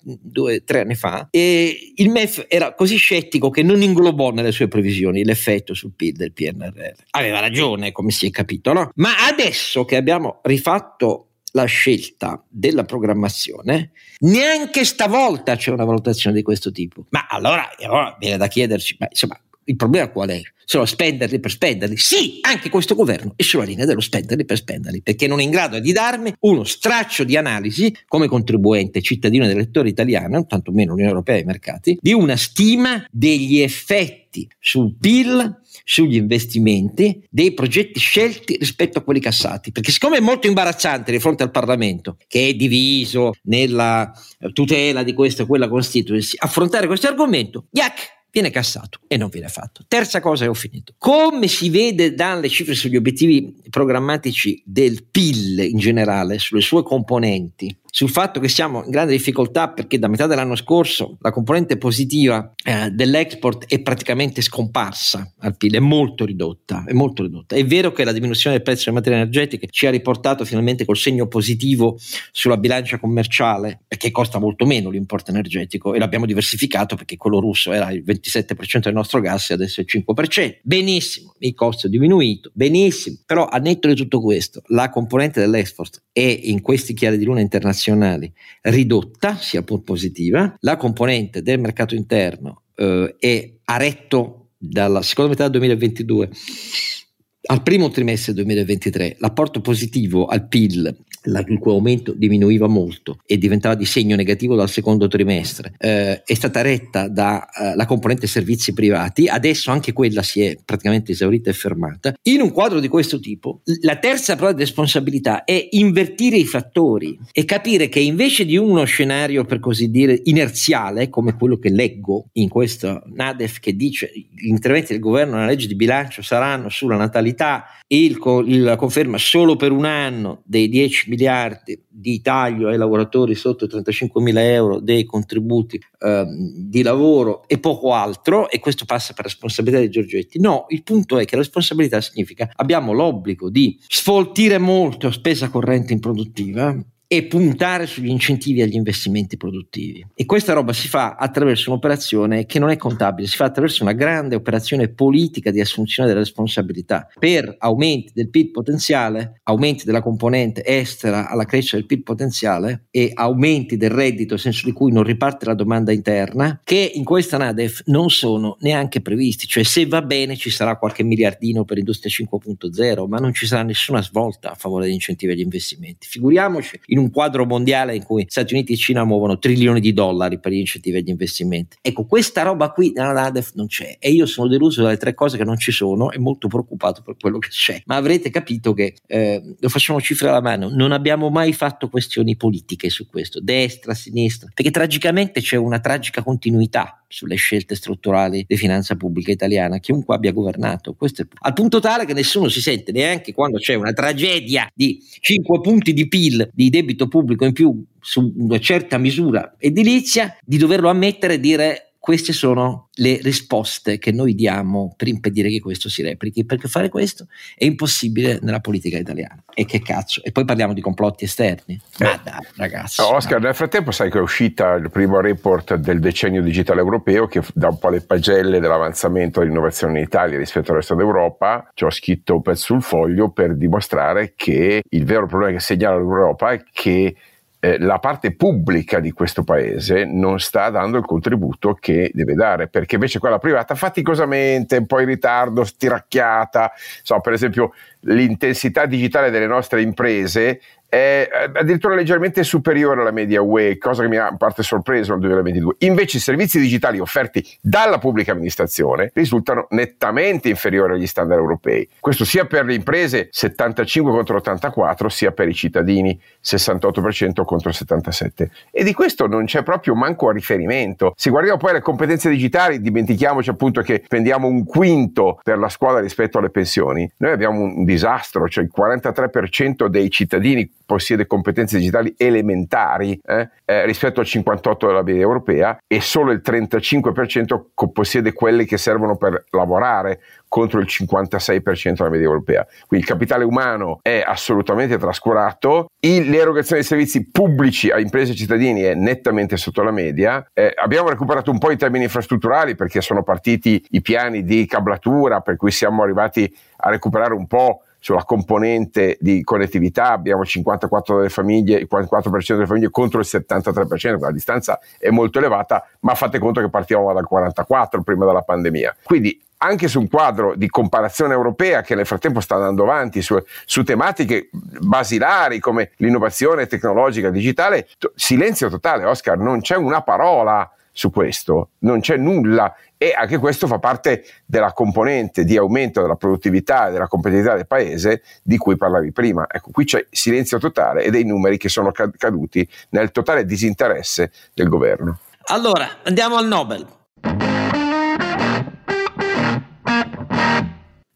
due o tre anni fa, e il MEF era così scettico che non inglobò nelle sue previsioni l'effetto sul PIL del PNRR. Aveva ragione, come si è capito, no? Ma adesso che abbiamo rifatto la scelta della programmazione, neanche stavolta c'è una valutazione di questo tipo. Ma allora, allora viene da chiederci, ma insomma, il problema qual è? Solo spenderli per spenderli? Sì, anche questo governo è sulla linea dello spenderli per spenderli, perché non è in grado di darmi uno straccio di analisi come contribuente cittadino ed elettore italiano, tantomeno l'Unione Europea e i mercati, di una stima degli effetti sul PIL, sugli investimenti dei progetti scelti rispetto a quelli cassati. Perché siccome è molto imbarazzante di fronte al Parlamento, che è diviso nella tutela di questa o quella constituency, affrontare questo argomento, yak, viene cassato e non viene fatto. Terza cosa e ho finito. Come si vede dalle cifre sugli obiettivi programmatici del PIL in generale, sulle sue componenti, sul fatto che siamo in grande difficoltà perché da metà dell'anno scorso la componente positiva eh, dell'export è praticamente scomparsa al PIL, è molto ridotta, è molto ridotta. È vero che la diminuzione del prezzo delle materie energetiche ci ha riportato finalmente col segno positivo sulla bilancia commerciale perché costa molto meno l'importo energetico e l'abbiamo diversificato perché quello russo era il 27% del nostro gas e adesso è il 5%. Benissimo, il costo è diminuito, benissimo, però a netto di tutto questo la componente dell'export è in questi chiari di luna internazionali internazionali ridotta, sia pur positiva, la componente del mercato interno eh, è a retto dalla seconda metà del 2022 al primo trimestre 2023 l'apporto positivo al PIL il cui aumento diminuiva molto e diventava di segno negativo dal secondo trimestre, eh, è stata retta dalla eh, componente servizi privati, adesso anche quella si è praticamente esaurita e fermata. In un quadro di questo tipo, la terza prova di responsabilità è invertire i fattori e capire che invece di uno scenario, per così dire, inerziale, come quello che leggo in questo NADEF che dice gli interventi del governo nella legge di bilancio saranno sulla natalità, il, il conferma solo per un anno dei 10 miliardi di taglio ai lavoratori sotto i 35 mila euro dei contributi eh, di lavoro e poco altro, e questo passa per responsabilità di Giorgetti. No, il punto è che responsabilità significa abbiamo l'obbligo di sfoltire molto spesa corrente improduttiva e puntare sugli incentivi agli investimenti produttivi. E questa roba si fa attraverso un'operazione che non è contabile, si fa attraverso una grande operazione politica di assunzione della responsabilità per aumenti del PIL potenziale, aumenti della componente estera alla crescita del PIL potenziale e aumenti del reddito, nel senso di cui non riparte la domanda interna, che in questa NADEF non sono neanche previsti. Cioè se va bene ci sarà qualche miliardino per industria 5.0, ma non ci sarà nessuna svolta a favore degli incentivi agli investimenti. Figuriamoci in un quadro mondiale in cui Stati Uniti e Cina muovono trilioni di dollari per gli incentivi agli investimenti. Ecco, questa roba qui nella NADEF non c'è e io sono deluso dalle tre cose che non ci sono e molto preoccupato per quello che c'è. Ma avrete capito che eh, lo facciamo cifre alla mano, non abbiamo mai fatto questioni politiche su questo, destra, sinistra, perché tragicamente c'è una tragica continuità sulle scelte strutturali di finanza pubblica italiana, chiunque abbia governato. Questo è, al punto tale che nessuno si sente neanche quando c'è una tragedia di 5 punti di PIL di debito pubblico in più su una certa misura edilizia, di doverlo ammettere e dire queste sono le risposte che noi diamo per impedire che questo si replichi, perché fare questo è impossibile nella politica italiana. E che cazzo? E poi parliamo di complotti esterni. Ma dai, ragazzi. Oscar, no. nel frattempo sai che è uscita il primo report del decennio digitale europeo che dà un po' le pagelle dell'avanzamento dell'innovazione in Italia rispetto al resto d'Europa. Ci ho scritto un pezzo sul foglio per dimostrare che il vero problema che segnala l'Europa è che eh, la parte pubblica di questo paese non sta dando il contributo che deve dare, perché invece quella privata faticosamente, un po' in ritardo, stiracchiata, so, per esempio l'intensità digitale delle nostre imprese è addirittura leggermente superiore alla media UE, cosa che mi ha in parte sorpreso nel 2022. Invece i servizi digitali offerti dalla pubblica amministrazione risultano nettamente inferiori agli standard europei. Questo sia per le imprese 75 contro 84, sia per i cittadini 68% contro 77. E di questo non c'è proprio manco a riferimento. Se guardiamo poi le competenze digitali, dimentichiamoci appunto che spendiamo un quinto per la scuola rispetto alle pensioni. Noi abbiamo un disastro, cioè il 43% dei cittadini possiede competenze digitali elementari eh, eh, rispetto al 58% della media europea e solo il 35% possiede quelle che servono per lavorare contro il 56% della media europea. Quindi il capitale umano è assolutamente trascurato, il, l'erogazione dei servizi pubblici a imprese e cittadini è nettamente sotto la media, eh, abbiamo recuperato un po' in termini infrastrutturali perché sono partiti i piani di cablatura per cui siamo arrivati a recuperare un po' sulla componente di connettività abbiamo il 54% delle famiglie, il 44% delle famiglie contro il 73%, la distanza è molto elevata, ma fate conto che partivamo dal 44% prima della pandemia. Quindi anche su un quadro di comparazione europea che nel frattempo sta andando avanti su, su tematiche basilari come l'innovazione tecnologica digitale, silenzio totale, Oscar, non c'è una parola su questo, non c'è nulla e anche questo fa parte della componente di aumento della produttività e della competitività del paese di cui parlavi prima. Ecco, qui c'è silenzio totale e dei numeri che sono caduti nel totale disinteresse del governo. Allora, andiamo al Nobel.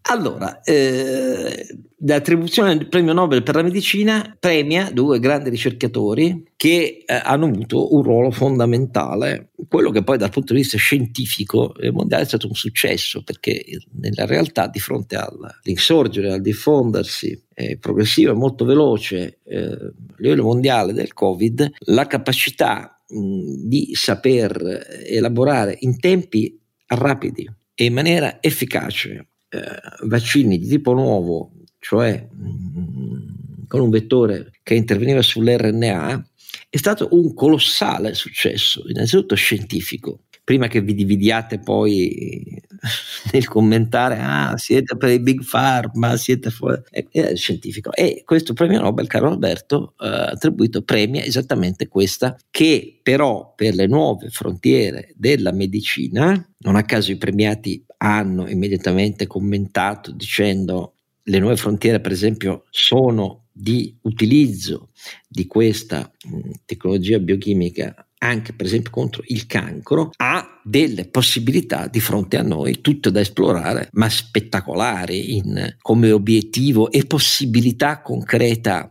Allora, eh, l'attribuzione del premio Nobel per la medicina premia due grandi ricercatori che eh, hanno avuto un ruolo fondamentale, quello che poi dal punto di vista scientifico e mondiale è stato un successo, perché nella realtà di fronte all'insorgere, al diffondersi eh, progressivo e molto veloce eh, a livello mondiale del Covid, la capacità mh, di saper elaborare in tempi rapidi e in maniera efficace eh, vaccini di tipo nuovo, cioè mm, con un vettore che interveniva sull'RNA, è stato un colossale successo, innanzitutto scientifico. Prima che vi dividiate poi nel commentare, ah, siete per i big pharma, siete fuori, è, è scientifico. E questo premio Nobel, caro Alberto, eh, attribuito premia esattamente questa, che però per le nuove frontiere della medicina, non a caso i premiati hanno immediatamente commentato dicendo le nuove frontiere per esempio sono di utilizzo di questa mh, tecnologia biochimica anche per esempio contro il cancro, ha delle possibilità di fronte a noi, tutte da esplorare, ma spettacolari in, come obiettivo e possibilità concreta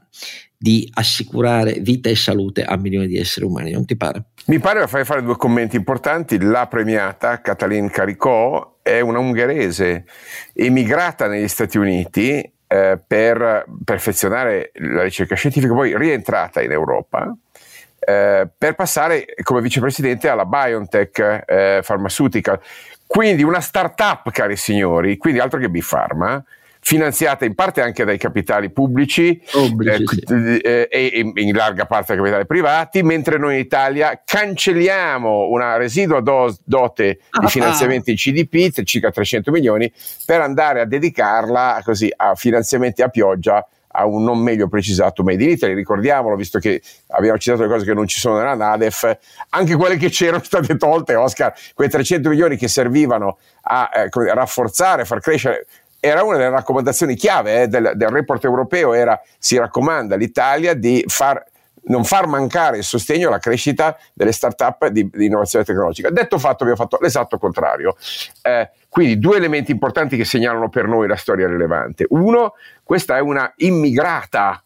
di assicurare vita e salute a milioni di esseri umani, non ti pare? Mi pare che fai fare due commenti importanti. La premiata, Katalin Caricò, è una ungherese emigrata negli Stati Uniti eh, per perfezionare la ricerca scientifica, poi rientrata in Europa eh, per passare come vicepresidente alla BioNTech eh, Pharmaceutical. Quindi una start-up, cari signori, quindi altro che Bifarma, finanziata in parte anche dai capitali pubblici Pubblici, eh, sì. eh, e in larga parte dai capitali privati, mentre noi in Italia cancelliamo una residua dos, dote ah, di finanziamenti in CDP, circa 300 milioni, per andare a dedicarla così a finanziamenti a pioggia a un non meglio precisato Made in Italy, ricordiamolo, visto che abbiamo citato le cose che non ci sono nella NADEF, anche quelle che c'erano state tolte, Oscar, quei 300 milioni che servivano a eh, rafforzare, far crescere era una delle raccomandazioni chiave eh, del, del, report europeo, era si raccomanda all'Italia di far, non far mancare il sostegno alla crescita delle start-up di, di innovazione tecnologica. Detto fatto, abbiamo fatto l'esatto contrario. Eh, quindi due elementi importanti che segnalano per noi la storia rilevante. Uno, questa è una immigrata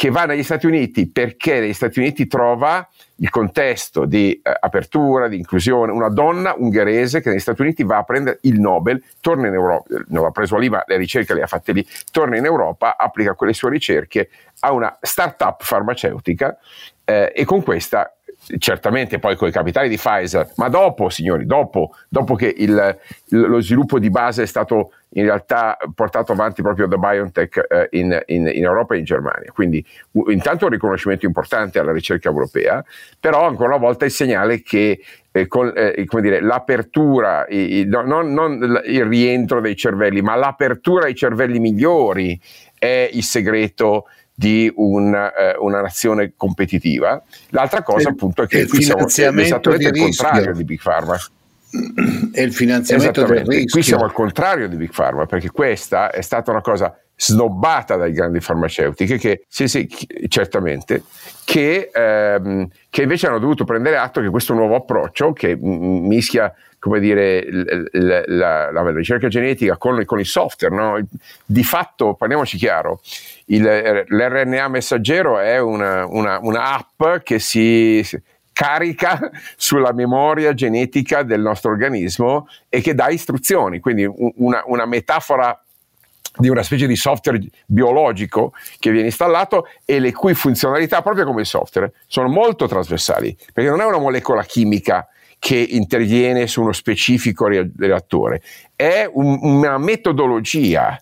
che va negli Stati Uniti perché negli Stati Uniti trova il contesto di eh, apertura, di inclusione, una donna ungherese che negli Stati Uniti va a prendere il Nobel, torna in Europa, non l'ha preso lì ma le ricerche le ha fatte lì, torna in Europa, applica quelle sue ricerche a una start-up farmaceutica eh, e con questa certamente poi con i capitali di Pfizer, ma dopo, signori, dopo, dopo che il, lo sviluppo di base è stato in realtà portato avanti proprio da BioNTech eh, in, in, in, Europa e in Germania. Quindi intanto un riconoscimento importante alla ricerca europea, però ancora una volta il segnale che eh, con, eh, dire, l'apertura, i, i, no, non, non, il rientro dei cervelli, ma l'apertura ai cervelli migliori è il segreto di un, eh, una nazione competitiva. L'altra cosa appunto è che qui siamo esattamente il contrario di Big Pharma e il finanziamento del rischio. Qui siamo al contrario di Big Pharma, perché questa è stata una cosa snobbata dai grandi farmaceutiche che, sì, sì, certamente, che, ehm, che, invece hanno dovuto prendere atto che questo nuovo approccio che mischia come dire, la, la, la ricerca genetica con, con il software, no? di fatto, parliamoci chiaro, il, l'RNA messaggero è una, una, una app che si carica sulla memoria genetica del nostro organismo e che dà istruzioni, quindi una, una metafora di una specie di software biologico che viene installato e le cui funzionalità, proprio come il software, sono molto trasversali, perché non è una molecola chimica che interviene su uno specifico reattore, è un, una metodologia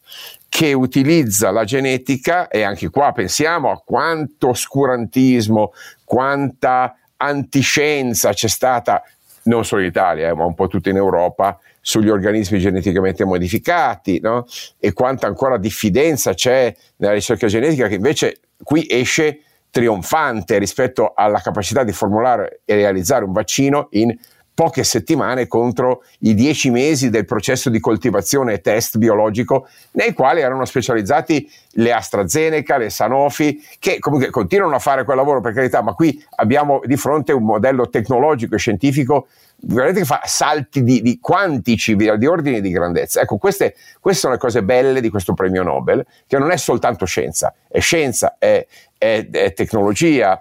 che utilizza la genetica e anche qua pensiamo a quanto oscurantismo, quanta antiscienza c'è stata non solo in Italia, eh, ma un po' tutta in Europa, sugli organismi geneticamente modificati, no? e quanta ancora diffidenza c'è nella ricerca genetica che invece qui esce trionfante rispetto alla capacità di formulare e realizzare un vaccino in poche settimane contro i dieci mesi del processo di coltivazione e test biologico nei quali erano specializzati le AstraZeneca, le Sanofi, che comunque continuano a fare quel lavoro per carità, ma qui abbiamo di fronte un modello tecnologico e scientifico veramente che fa salti di, di quantici, di ordini di grandezza. Ecco, queste, queste, sono le cose belle di questo premio Nobel, che non è soltanto scienza, è scienza, è, è, è tecnologia,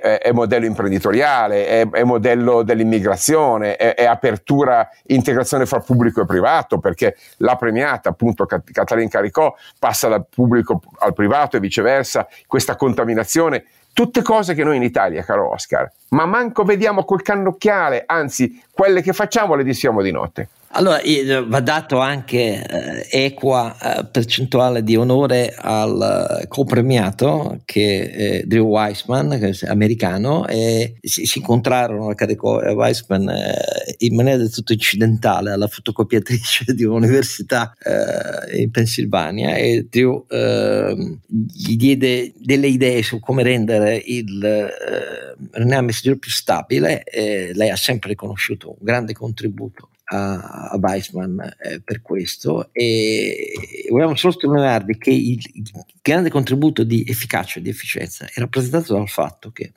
è, è, modello imprenditoriale, è, è modello dell'immigrazione, è, apertura, integrazione fra pubblico e privato, perché la premiata, appunto, Catalina Caricò, passa dal pubblico al privato e viceversa, questa contaminazione Tutte cose che noi in Italia, caro Oscar, ma manco vediamo col cannocchiale, anzi, quelle che facciamo le diciamo di notte. Allora, va dato anche eh, equa eh, percentuale di onore al eh, copremiato che è Drew Weissman, che è americano, e si, si incontrarono a Weissman eh, in maniera del tutto incidentale alla fotocopiatrice di un'università eh, in Pennsylvania e Drew ehm, gli diede delle idee su come rendere il eh, RNA messaggero più stabile e lei ha sempre riconosciuto un grande contributo a, a Weissman eh, per questo. E vogliamo solo sottolinearvi che il, il, grande contributo di efficacia e di efficienza è rappresentato dal fatto che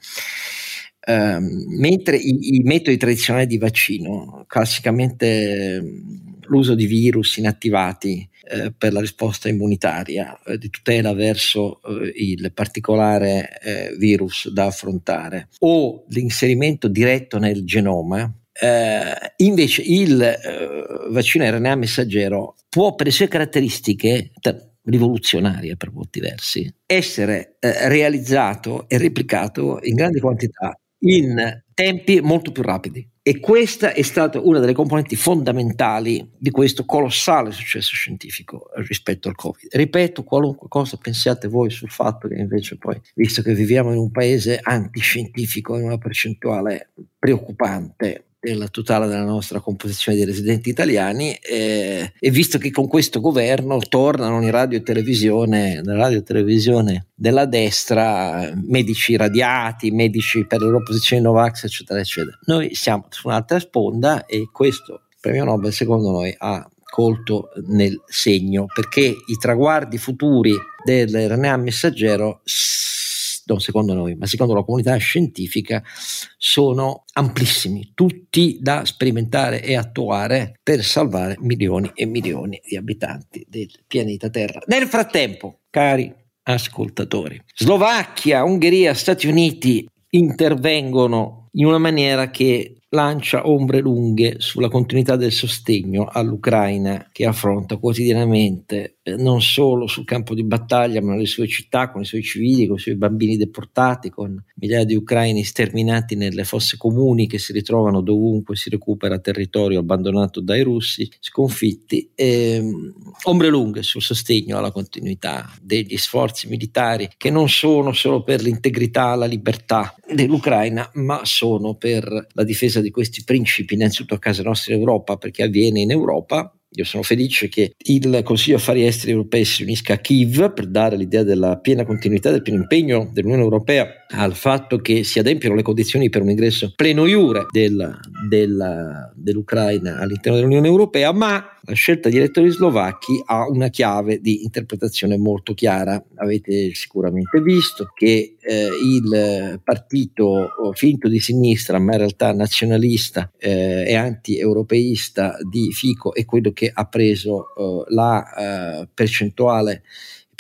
ehm, mentre i, i, metodi tradizionali di vaccino, classicamente ehm, l'uso di virus inattivati eh, per la risposta immunitaria, eh, di tutela verso eh, il particolare eh, virus da affrontare, o l'inserimento diretto nel genoma, eh, invece il eh, vaccino RNA messaggero può per le sue caratteristiche rivoluzionarie per molti versi essere eh, realizzato e replicato in grandi quantità in tempi molto più rapidi. E questa è stata una delle componenti fondamentali di questo colossale successo scientifico rispetto al Covid. Ripeto, qualunque cosa pensiate voi sul fatto che invece poi, visto che viviamo in un paese antiscientifico in una percentuale preoccupante, della totale della nostra composizione di residenti italiani eh, e visto che con questo governo tornano in radio e televisione, nella radio e televisione della destra, medici radiati, medici per l'opposizione Novax, eccetera, eccetera. Noi siamo su un'altra sponda e questo premio Nobel secondo noi ha colto nel segno perché i traguardi futuri del RNA messaggero non secondo noi, ma secondo la comunità scientifica, sono amplissimi, tutti da sperimentare e attuare per salvare milioni e milioni di abitanti del pianeta Terra. Nel frattempo, cari ascoltatori, Slovacchia, Ungheria, Stati Uniti intervengono in una maniera che lancia ombre lunghe sulla continuità del sostegno all'Ucraina che affronta quotidianamente non solo sul campo di battaglia, ma nelle sue città, con i suoi civili, con i suoi bambini deportati, con migliaia di ucraini sterminati nelle fosse comuni che si ritrovano dovunque si recupera territorio abbandonato dai russi, sconfitti. E, ehm, ombre lunghe sul sostegno alla continuità degli sforzi militari che non sono solo per l'integrità, la libertà dell'Ucraina, ma sono per la difesa di questi principi, innanzitutto a casa nostra in Europa, perché avviene in Europa io sono felice che il Consiglio Affari Esteri Europei si unisca a Kiev per dare l'idea della piena continuità, del pieno impegno dell'Unione Europea al fatto che si adempiano le condizioni per un ingresso pleno iure del, del, dell'Ucraina all'interno dell'Unione Europea, ma la scelta di elettori slovacchi ha una chiave di interpretazione molto chiara. Avete sicuramente visto che eh, il partito finto di sinistra, ma in realtà nazionalista eh, e anti-europeista di Fico è quello che ha preso eh, la percentuale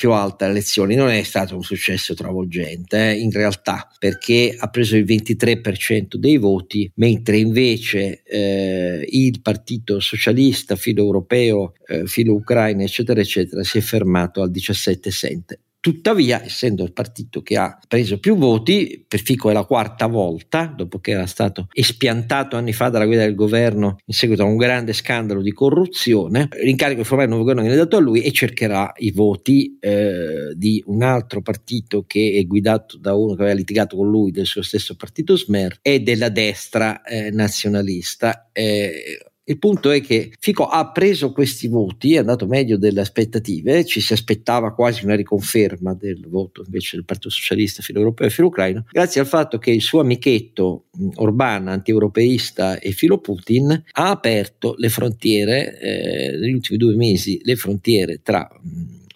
più alta elezioni non è stato un successo travolgente, eh, in realtà, perché ha preso il 23% dei voti, mentre invece eh, il partito socialista, filo europeo, eh, filo ucraino, eccetera, eccetera, si è fermato al 17 cent. Tuttavia, essendo il partito che ha preso più voti, per Fico è la quarta volta, dopo che era stato espiantato anni fa dalla guida del governo in seguito a un grande scandalo di corruzione, l'incarico di formare il nuovo governo viene dato a lui e cercherà i voti eh, di un altro partito che è guidato da uno che aveva litigato con lui del suo stesso partito Smer e della destra eh, nazionalista. Eh, il punto è che Fico ha preso questi voti, è andato meglio delle aspettative, ci si aspettava quasi una riconferma del voto invece del Partito Socialista filo europeo e filo ucraino, grazie al fatto che il suo amichetto Orban, anti-europeista e filo Putin, ha aperto le frontiere, eh, negli ultimi due mesi, le frontiere tra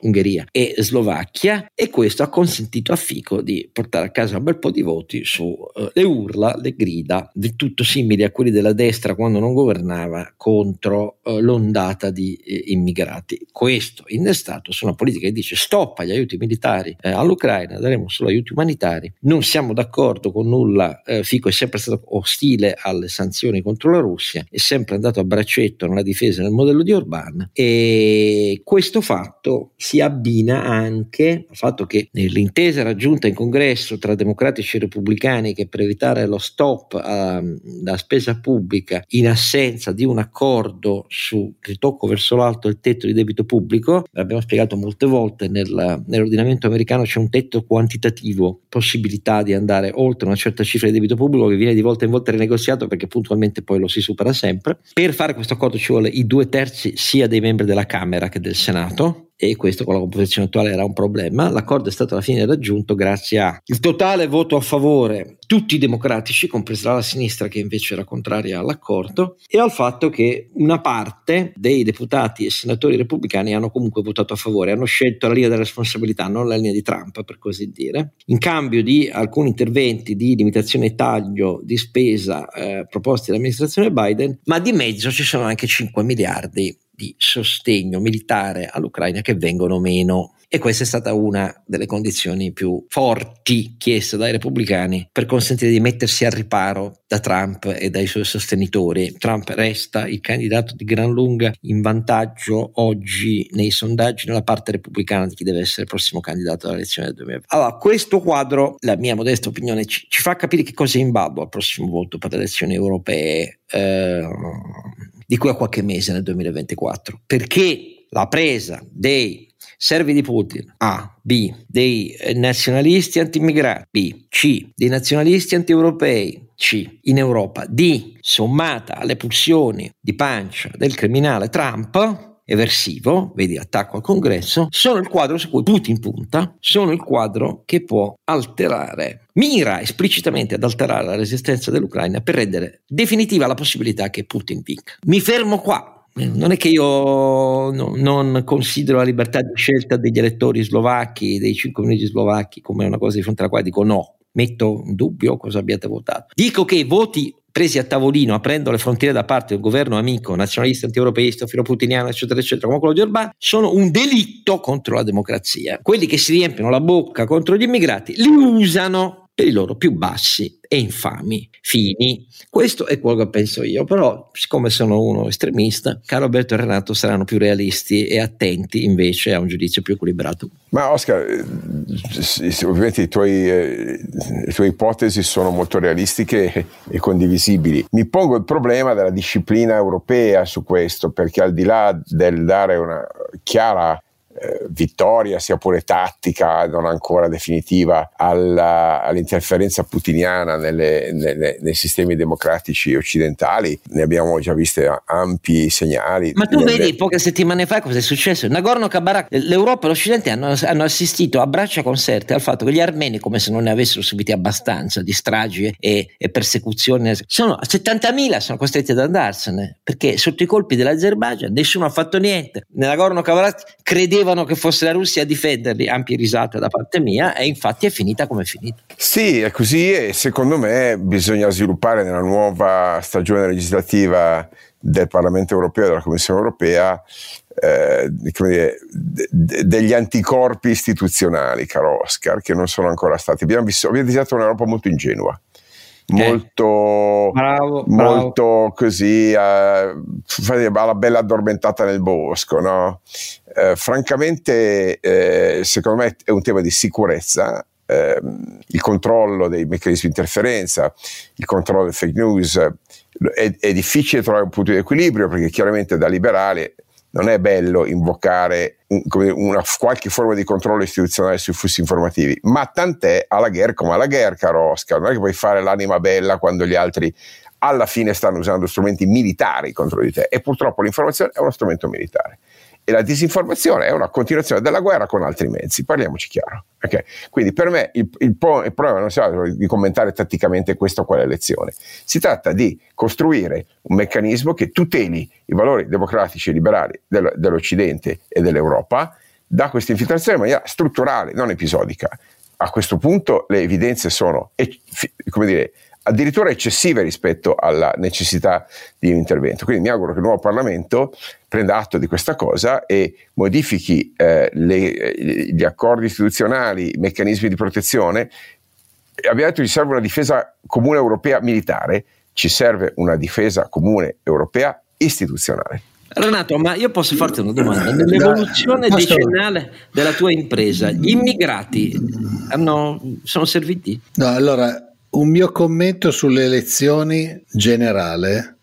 Ungheria e Slovacchia e questo ha consentito a Fico di portare a casa un bel po' di voti sulle uh, urla, le grida, del tutto simili a quelli della destra quando non governava contro uh, l'ondata di eh, immigrati. Questo innestato su una politica che dice stop agli aiuti militari eh, all'Ucraina, daremo solo aiuti umanitari, non siamo d'accordo con nulla, eh, Fico è sempre stato ostile alle sanzioni contro la Russia, è sempre andato a braccetto nella difesa del modello di Orbán e questo fatto si si abbina anche al fatto che nell'intesa raggiunta in congresso tra democratici e repubblicani che per evitare lo stop alla spesa pubblica in assenza di un accordo sul ritocco verso l'alto del tetto di debito pubblico, l'abbiamo spiegato molte volte, nel, nell'ordinamento americano c'è un tetto quantitativo, possibilità di andare oltre una certa cifra di debito pubblico che viene di volta in volta rinegoziato perché puntualmente poi lo si supera sempre. Per fare questo accordo ci vuole i due terzi sia dei membri della Camera che del Senato e questo con la composizione attuale era un problema. L'accordo è stato alla fine raggiunto grazie al totale voto a favore, tutti i democratici, compresa la sinistra che invece era contraria all'accordo, e al fatto che una parte dei deputati e senatori repubblicani hanno comunque votato a favore, hanno scelto la linea della responsabilità, non la linea di Trump, per così dire, in cambio di alcuni interventi di limitazione e taglio di spesa eh, proposti dall'amministrazione Biden, ma di mezzo ci sono anche 5 miliardi di sostegno militare all'Ucraina che vengono meno. E questa è stata una delle condizioni più forti chieste dai repubblicani per consentire di mettersi al riparo da Trump e dai suoi sostenitori. Trump resta il candidato di gran lunga in vantaggio oggi nei sondaggi nella parte repubblicana di chi deve essere il prossimo candidato alle elezioni del 2020. Allora, questo quadro, la mia modesta opinione, ci, ci fa capire che cosa è in ballo al prossimo voto per le elezioni europee. Eh, di qui a qualche mese nel 2024, perché la presa dei servi di Putin, A, B, dei nazionalisti anti-immigrati, B, C, dei nazionalisti anti-europei, C, in Europa, D, sommata alle pulsioni di pancia del criminale Trump, eversivo, vedi attacco al congresso, sono il quadro su cui Putin punta, sono il quadro che può alterare, mira esplicitamente ad alterare la resistenza dell'Ucraina per rendere definitiva la possibilità che Putin vinca. Mi fermo qua. Non è che io no, non considero la libertà di scelta degli elettori slovacchi, dei 5 milioni slovacchi, come una cosa di fronte alla quale dico no, metto in dubbio cosa abbiate votato. Dico che voti presi a tavolino aprendo le frontiere da parte del governo amico, nazionalista, antieuropeista, filoputiniano, eccetera, eccetera, come quello di Orbán, sono un delitto contro la democrazia. Quelli che si riempiono la bocca contro gli immigrati li usano per i loro più bassi e infami fini. Questo è quello che penso io, però siccome sono uno estremista, caro Alberto e Renato saranno più realisti e attenti invece a un giudizio più equilibrato. Ma Oscar, eh, ovviamente tuoi, eh, le tue ipotesi sono molto realistiche e condivisibili. Mi pongo il problema della disciplina europea su questo, perché al di là del dare una chiara eh, vittoria, sia pure tattica, non ancora definitiva, alla, all'interferenza putiniana nelle, nelle, nei sistemi democratici occidentali. Ne abbiamo già viste ampi segnali. Ma tu vedi poche settimane fa cosa è successo? Nagorno-Karabakh, l'Europa e l'Occidente hanno, hanno, assistito a braccia concerte al fatto che gli armeni, come se non ne avessero subiti abbastanza di stragi e, e persecuzioni, sono 70.000 sono costretti ad andarsene perché sotto i colpi dell'Azerbaijan nessuno ha fatto niente. Nagorno-Karabakh credeva credevano che fosse la Russia a difenderli, ampie risate da parte mia, e infatti è finita come è finita. Sì, è così e secondo me bisogna sviluppare nella nuova stagione legislativa del Parlamento europeo e della Commissione europea eh, dire, degli anticorpi istituzionali, caro Oscar, che non sono ancora stati. Abbiamo, visto, abbiamo disegnato un'Europa molto ingenua molto, bravo, molto bravo. così uh, alla bella addormentata nel bosco no? uh, francamente uh, secondo me è un tema di sicurezza ehm, il controllo dei meccanismi di interferenza il controllo delle fake news è, è difficile trovare un punto di equilibrio perché chiaramente da liberale non è bello invocare una, qualche forma di controllo istituzionale sui flussi informativi, ma tant'è alla guerra come alla guerra, caro Oscar, non è che puoi fare l'anima bella quando gli altri alla fine stanno usando strumenti militari contro di te e purtroppo l'informazione è uno strumento militare e la disinformazione è una continuazione della guerra con altri mezzi, parliamoci chiaro. Okay? Quindi per me il, il, il, problema non si tratta di commentare tatticamente questa o quale lezione, si tratta di costruire un meccanismo che tuteli i valori democratici e liberali del, dell'Occidente e dell'Europa da questa infiltrazione in maniera strutturale, non episodica. A questo punto le evidenze sono, come dire, addirittura eccessive rispetto alla necessità di un intervento. Quindi mi auguro che il nuovo Parlamento prenda atto di questa cosa e modifichi eh, le, gli accordi istituzionali, i meccanismi di protezione. Abbiamo detto che ci serve una difesa comune europea militare, ci serve una difesa comune europea istituzionale. Renato, ma io posso farti una domanda? Nell'evoluzione decennale della tua impresa, gli immigrati hanno, sono serviti? No, allora un mio commento sulle elezioni generale,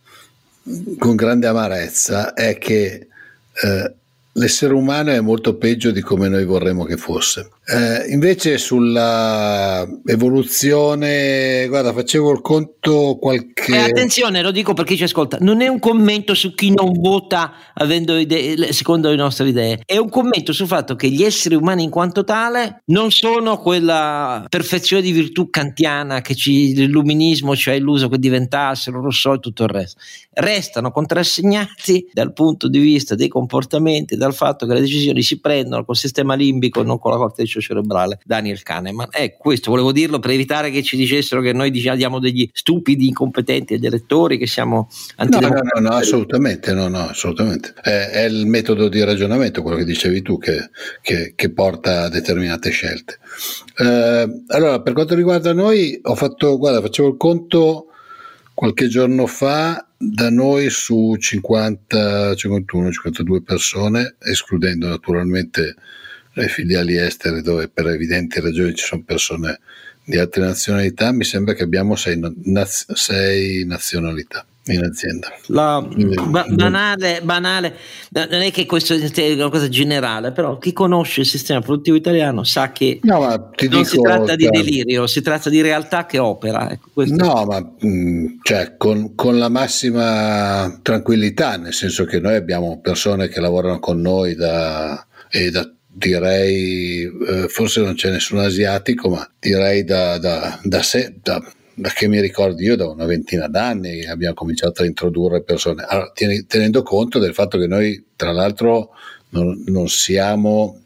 con grande amarezza, è che eh, l'essere umano è molto peggio di come noi vorremmo che fosse. Eh, invece sulla evoluzione, guarda, facevo il conto qualche... Eh, attenzione, lo dico per chi ci ascolta, non è un commento su chi non vota idee, secondo le nostre idee, è un commento sul fatto che gli esseri umani in quanto tale non sono quella perfezione di virtù kantiana che ci, l'illuminismo ci ha illuso che diventassero, Rousseau e tutto il resto. Restano contrassegnati dal punto di vista dei comportamenti, dal fatto che le decisioni si prendono col sistema limbico non con la corte cerebrale Daniel Kahneman. Ecco, questo volevo dirlo per evitare che ci dicessero che noi diciamo, diamo degli stupidi, incompetenti agli elettori, che siamo antidemocratici. No, no, no, assolutamente, no, no, assolutamente. È, è, il metodo di ragionamento, quello che dicevi tu, che, che, che porta a determinate scelte. Eh, allora, per quanto riguarda noi, ho fatto, guarda, facevo il conto qualche giorno fa da noi su 50, 51, 52 persone, escludendo naturalmente le filiali estere dove per evidenti ragioni ci sono persone di altre nazionalità, mi sembra che abbiamo sei, naz- sei nazionalità in azienda. La, ba- banale, banale, non è che questo è una cosa generale, però chi conosce il sistema produttivo italiano sa che no, non dico, si tratta di delirio, si tratta di realtà che opera. Ecco, no, ma mh, cioè, con, con, la massima tranquillità, nel senso che noi abbiamo persone che lavorano con noi da, e da direi, eh, forse non c'è nessun asiatico, ma direi da, da, da, se, da, da che mi ricordo io da una ventina d'anni abbiamo cominciato a introdurre persone, allora, tenendo conto del fatto che noi tra l'altro non, non siamo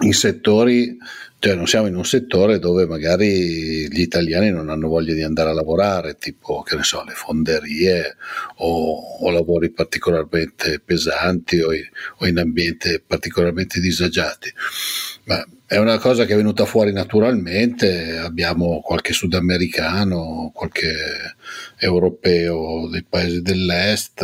in settori Cioè non siamo in un settore dove magari gli italiani non hanno voglia di andare a lavorare, tipo che ne so, le fonderie o, o lavori particolarmente pesanti o in, o in ambienti particolarmente disagiati. Ma è una cosa che è venuta fuori naturalmente, abbiamo qualche sudamericano, qualche europeo dei paesi dell'est,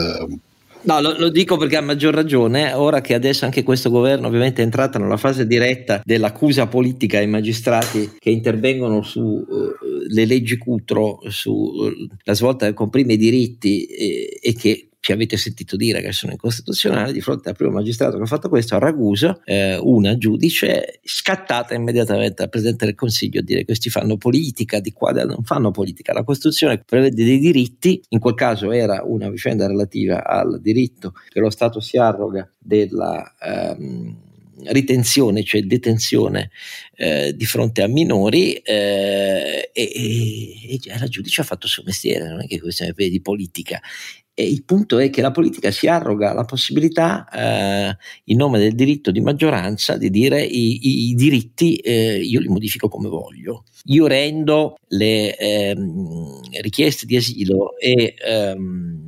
No, lo, lo, dico perché ha maggior ragione, ora che adesso anche questo governo ovviamente è entrato nella fase diretta dell'accusa politica ai magistrati che intervengono sulle uh, leggi Cutro, sulla uh, svolta del comprime i diritti e, e che ci avete sentito dire che sono incostituzionali, di fronte al primo magistrato che ha fatto questo, a Ragusa, eh, una giudice scattata immediatamente al Presidente del Consiglio a dire questi fanno politica, di qua non fanno politica, la Costituzione prevede dei diritti, in quel caso era una vicenda relativa al diritto che lo Stato si arroga della... Ehm, ritenzione, cioè detenzione eh, di fronte a minori eh, e, e, e, la giudice ha fatto il suo mestiere, non è che questione di politica e il punto è che la politica si arroga la possibilità, eh, in nome del diritto di maggioranza, di dire i, i, i diritti eh, io li modifico come voglio. Io rendo le ehm, richieste di asilo e ehm,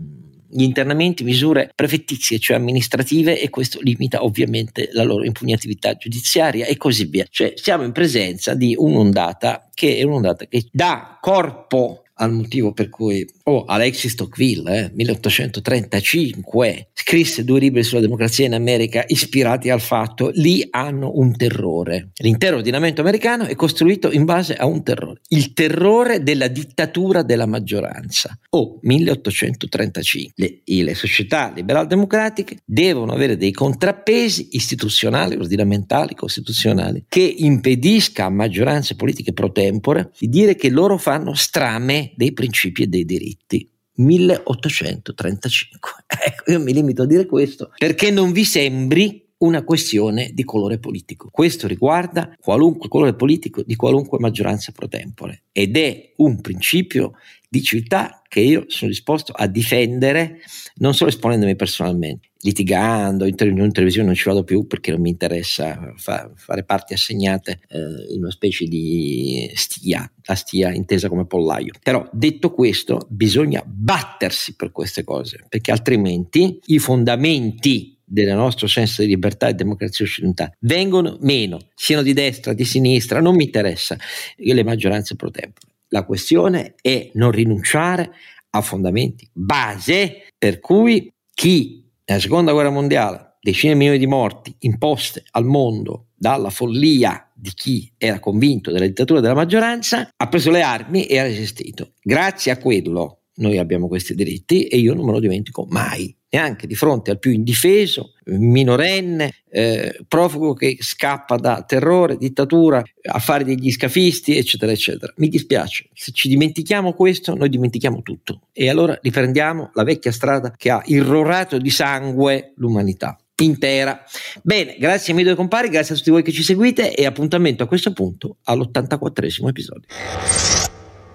gli internamenti misure prefettizie, cioè amministrative, e questo limita ovviamente la loro impugnatività giudiziaria e così via. Cioè siamo in presenza di un'ondata che è un'ondata che dà corpo al motivo per cui oh, Alexis Tocqueville, eh, 1835, scrisse due libri sulla democrazia in America ispirati al fatto, lì hanno un terrore. L'intero ordinamento americano è costruito in base a un terrore, il terrore della dittatura della maggioranza. Oh, 1835. Le, le società liberal-democratiche devono avere dei contrappesi istituzionali, ordinamentali, costituzionali, che impedisca a maggioranze politiche pro tempore di dire che loro fanno strame dei principi e dei diritti. 1835. Ecco, io mi limito a dire questo perché non vi sembri una questione di colore politico. Questo riguarda qualunque colore politico di qualunque maggioranza pro tempore ed è un principio di civiltà che io sono disposto a difendere non solo esponendomi personalmente, litigando, in, televisione non ci vado più perché non mi interessa fa, fare parti assegnate eh, in una specie di stia, la stia intesa come pollaio. Però detto questo bisogna battersi per queste cose perché altrimenti i fondamenti del nostro senso di libertà e democrazia occidentale vengono meno, siano di destra, di sinistra, non mi interessa le maggioranze pro tempore. La questione è non rinunciare a fondamenti base per cui chi nella seconda guerra mondiale decine di milioni di morti imposte al mondo dalla follia di chi era convinto della dittatura della maggioranza ha preso le armi e ha resistito. Grazie a quello noi abbiamo questi diritti e io non me lo dimentico mai neanche di fronte al più indifeso, minorenne, eh, profugo che scappa da terrore, dittatura, affari degli scafisti, eccetera, eccetera. Mi dispiace, se ci dimentichiamo questo, noi dimentichiamo tutto e allora riprendiamo la vecchia strada che ha irrorato di sangue l'umanità intera. Bene, grazie ai due compari, grazie a tutti voi che ci seguite e appuntamento a questo punto all'84 episodio.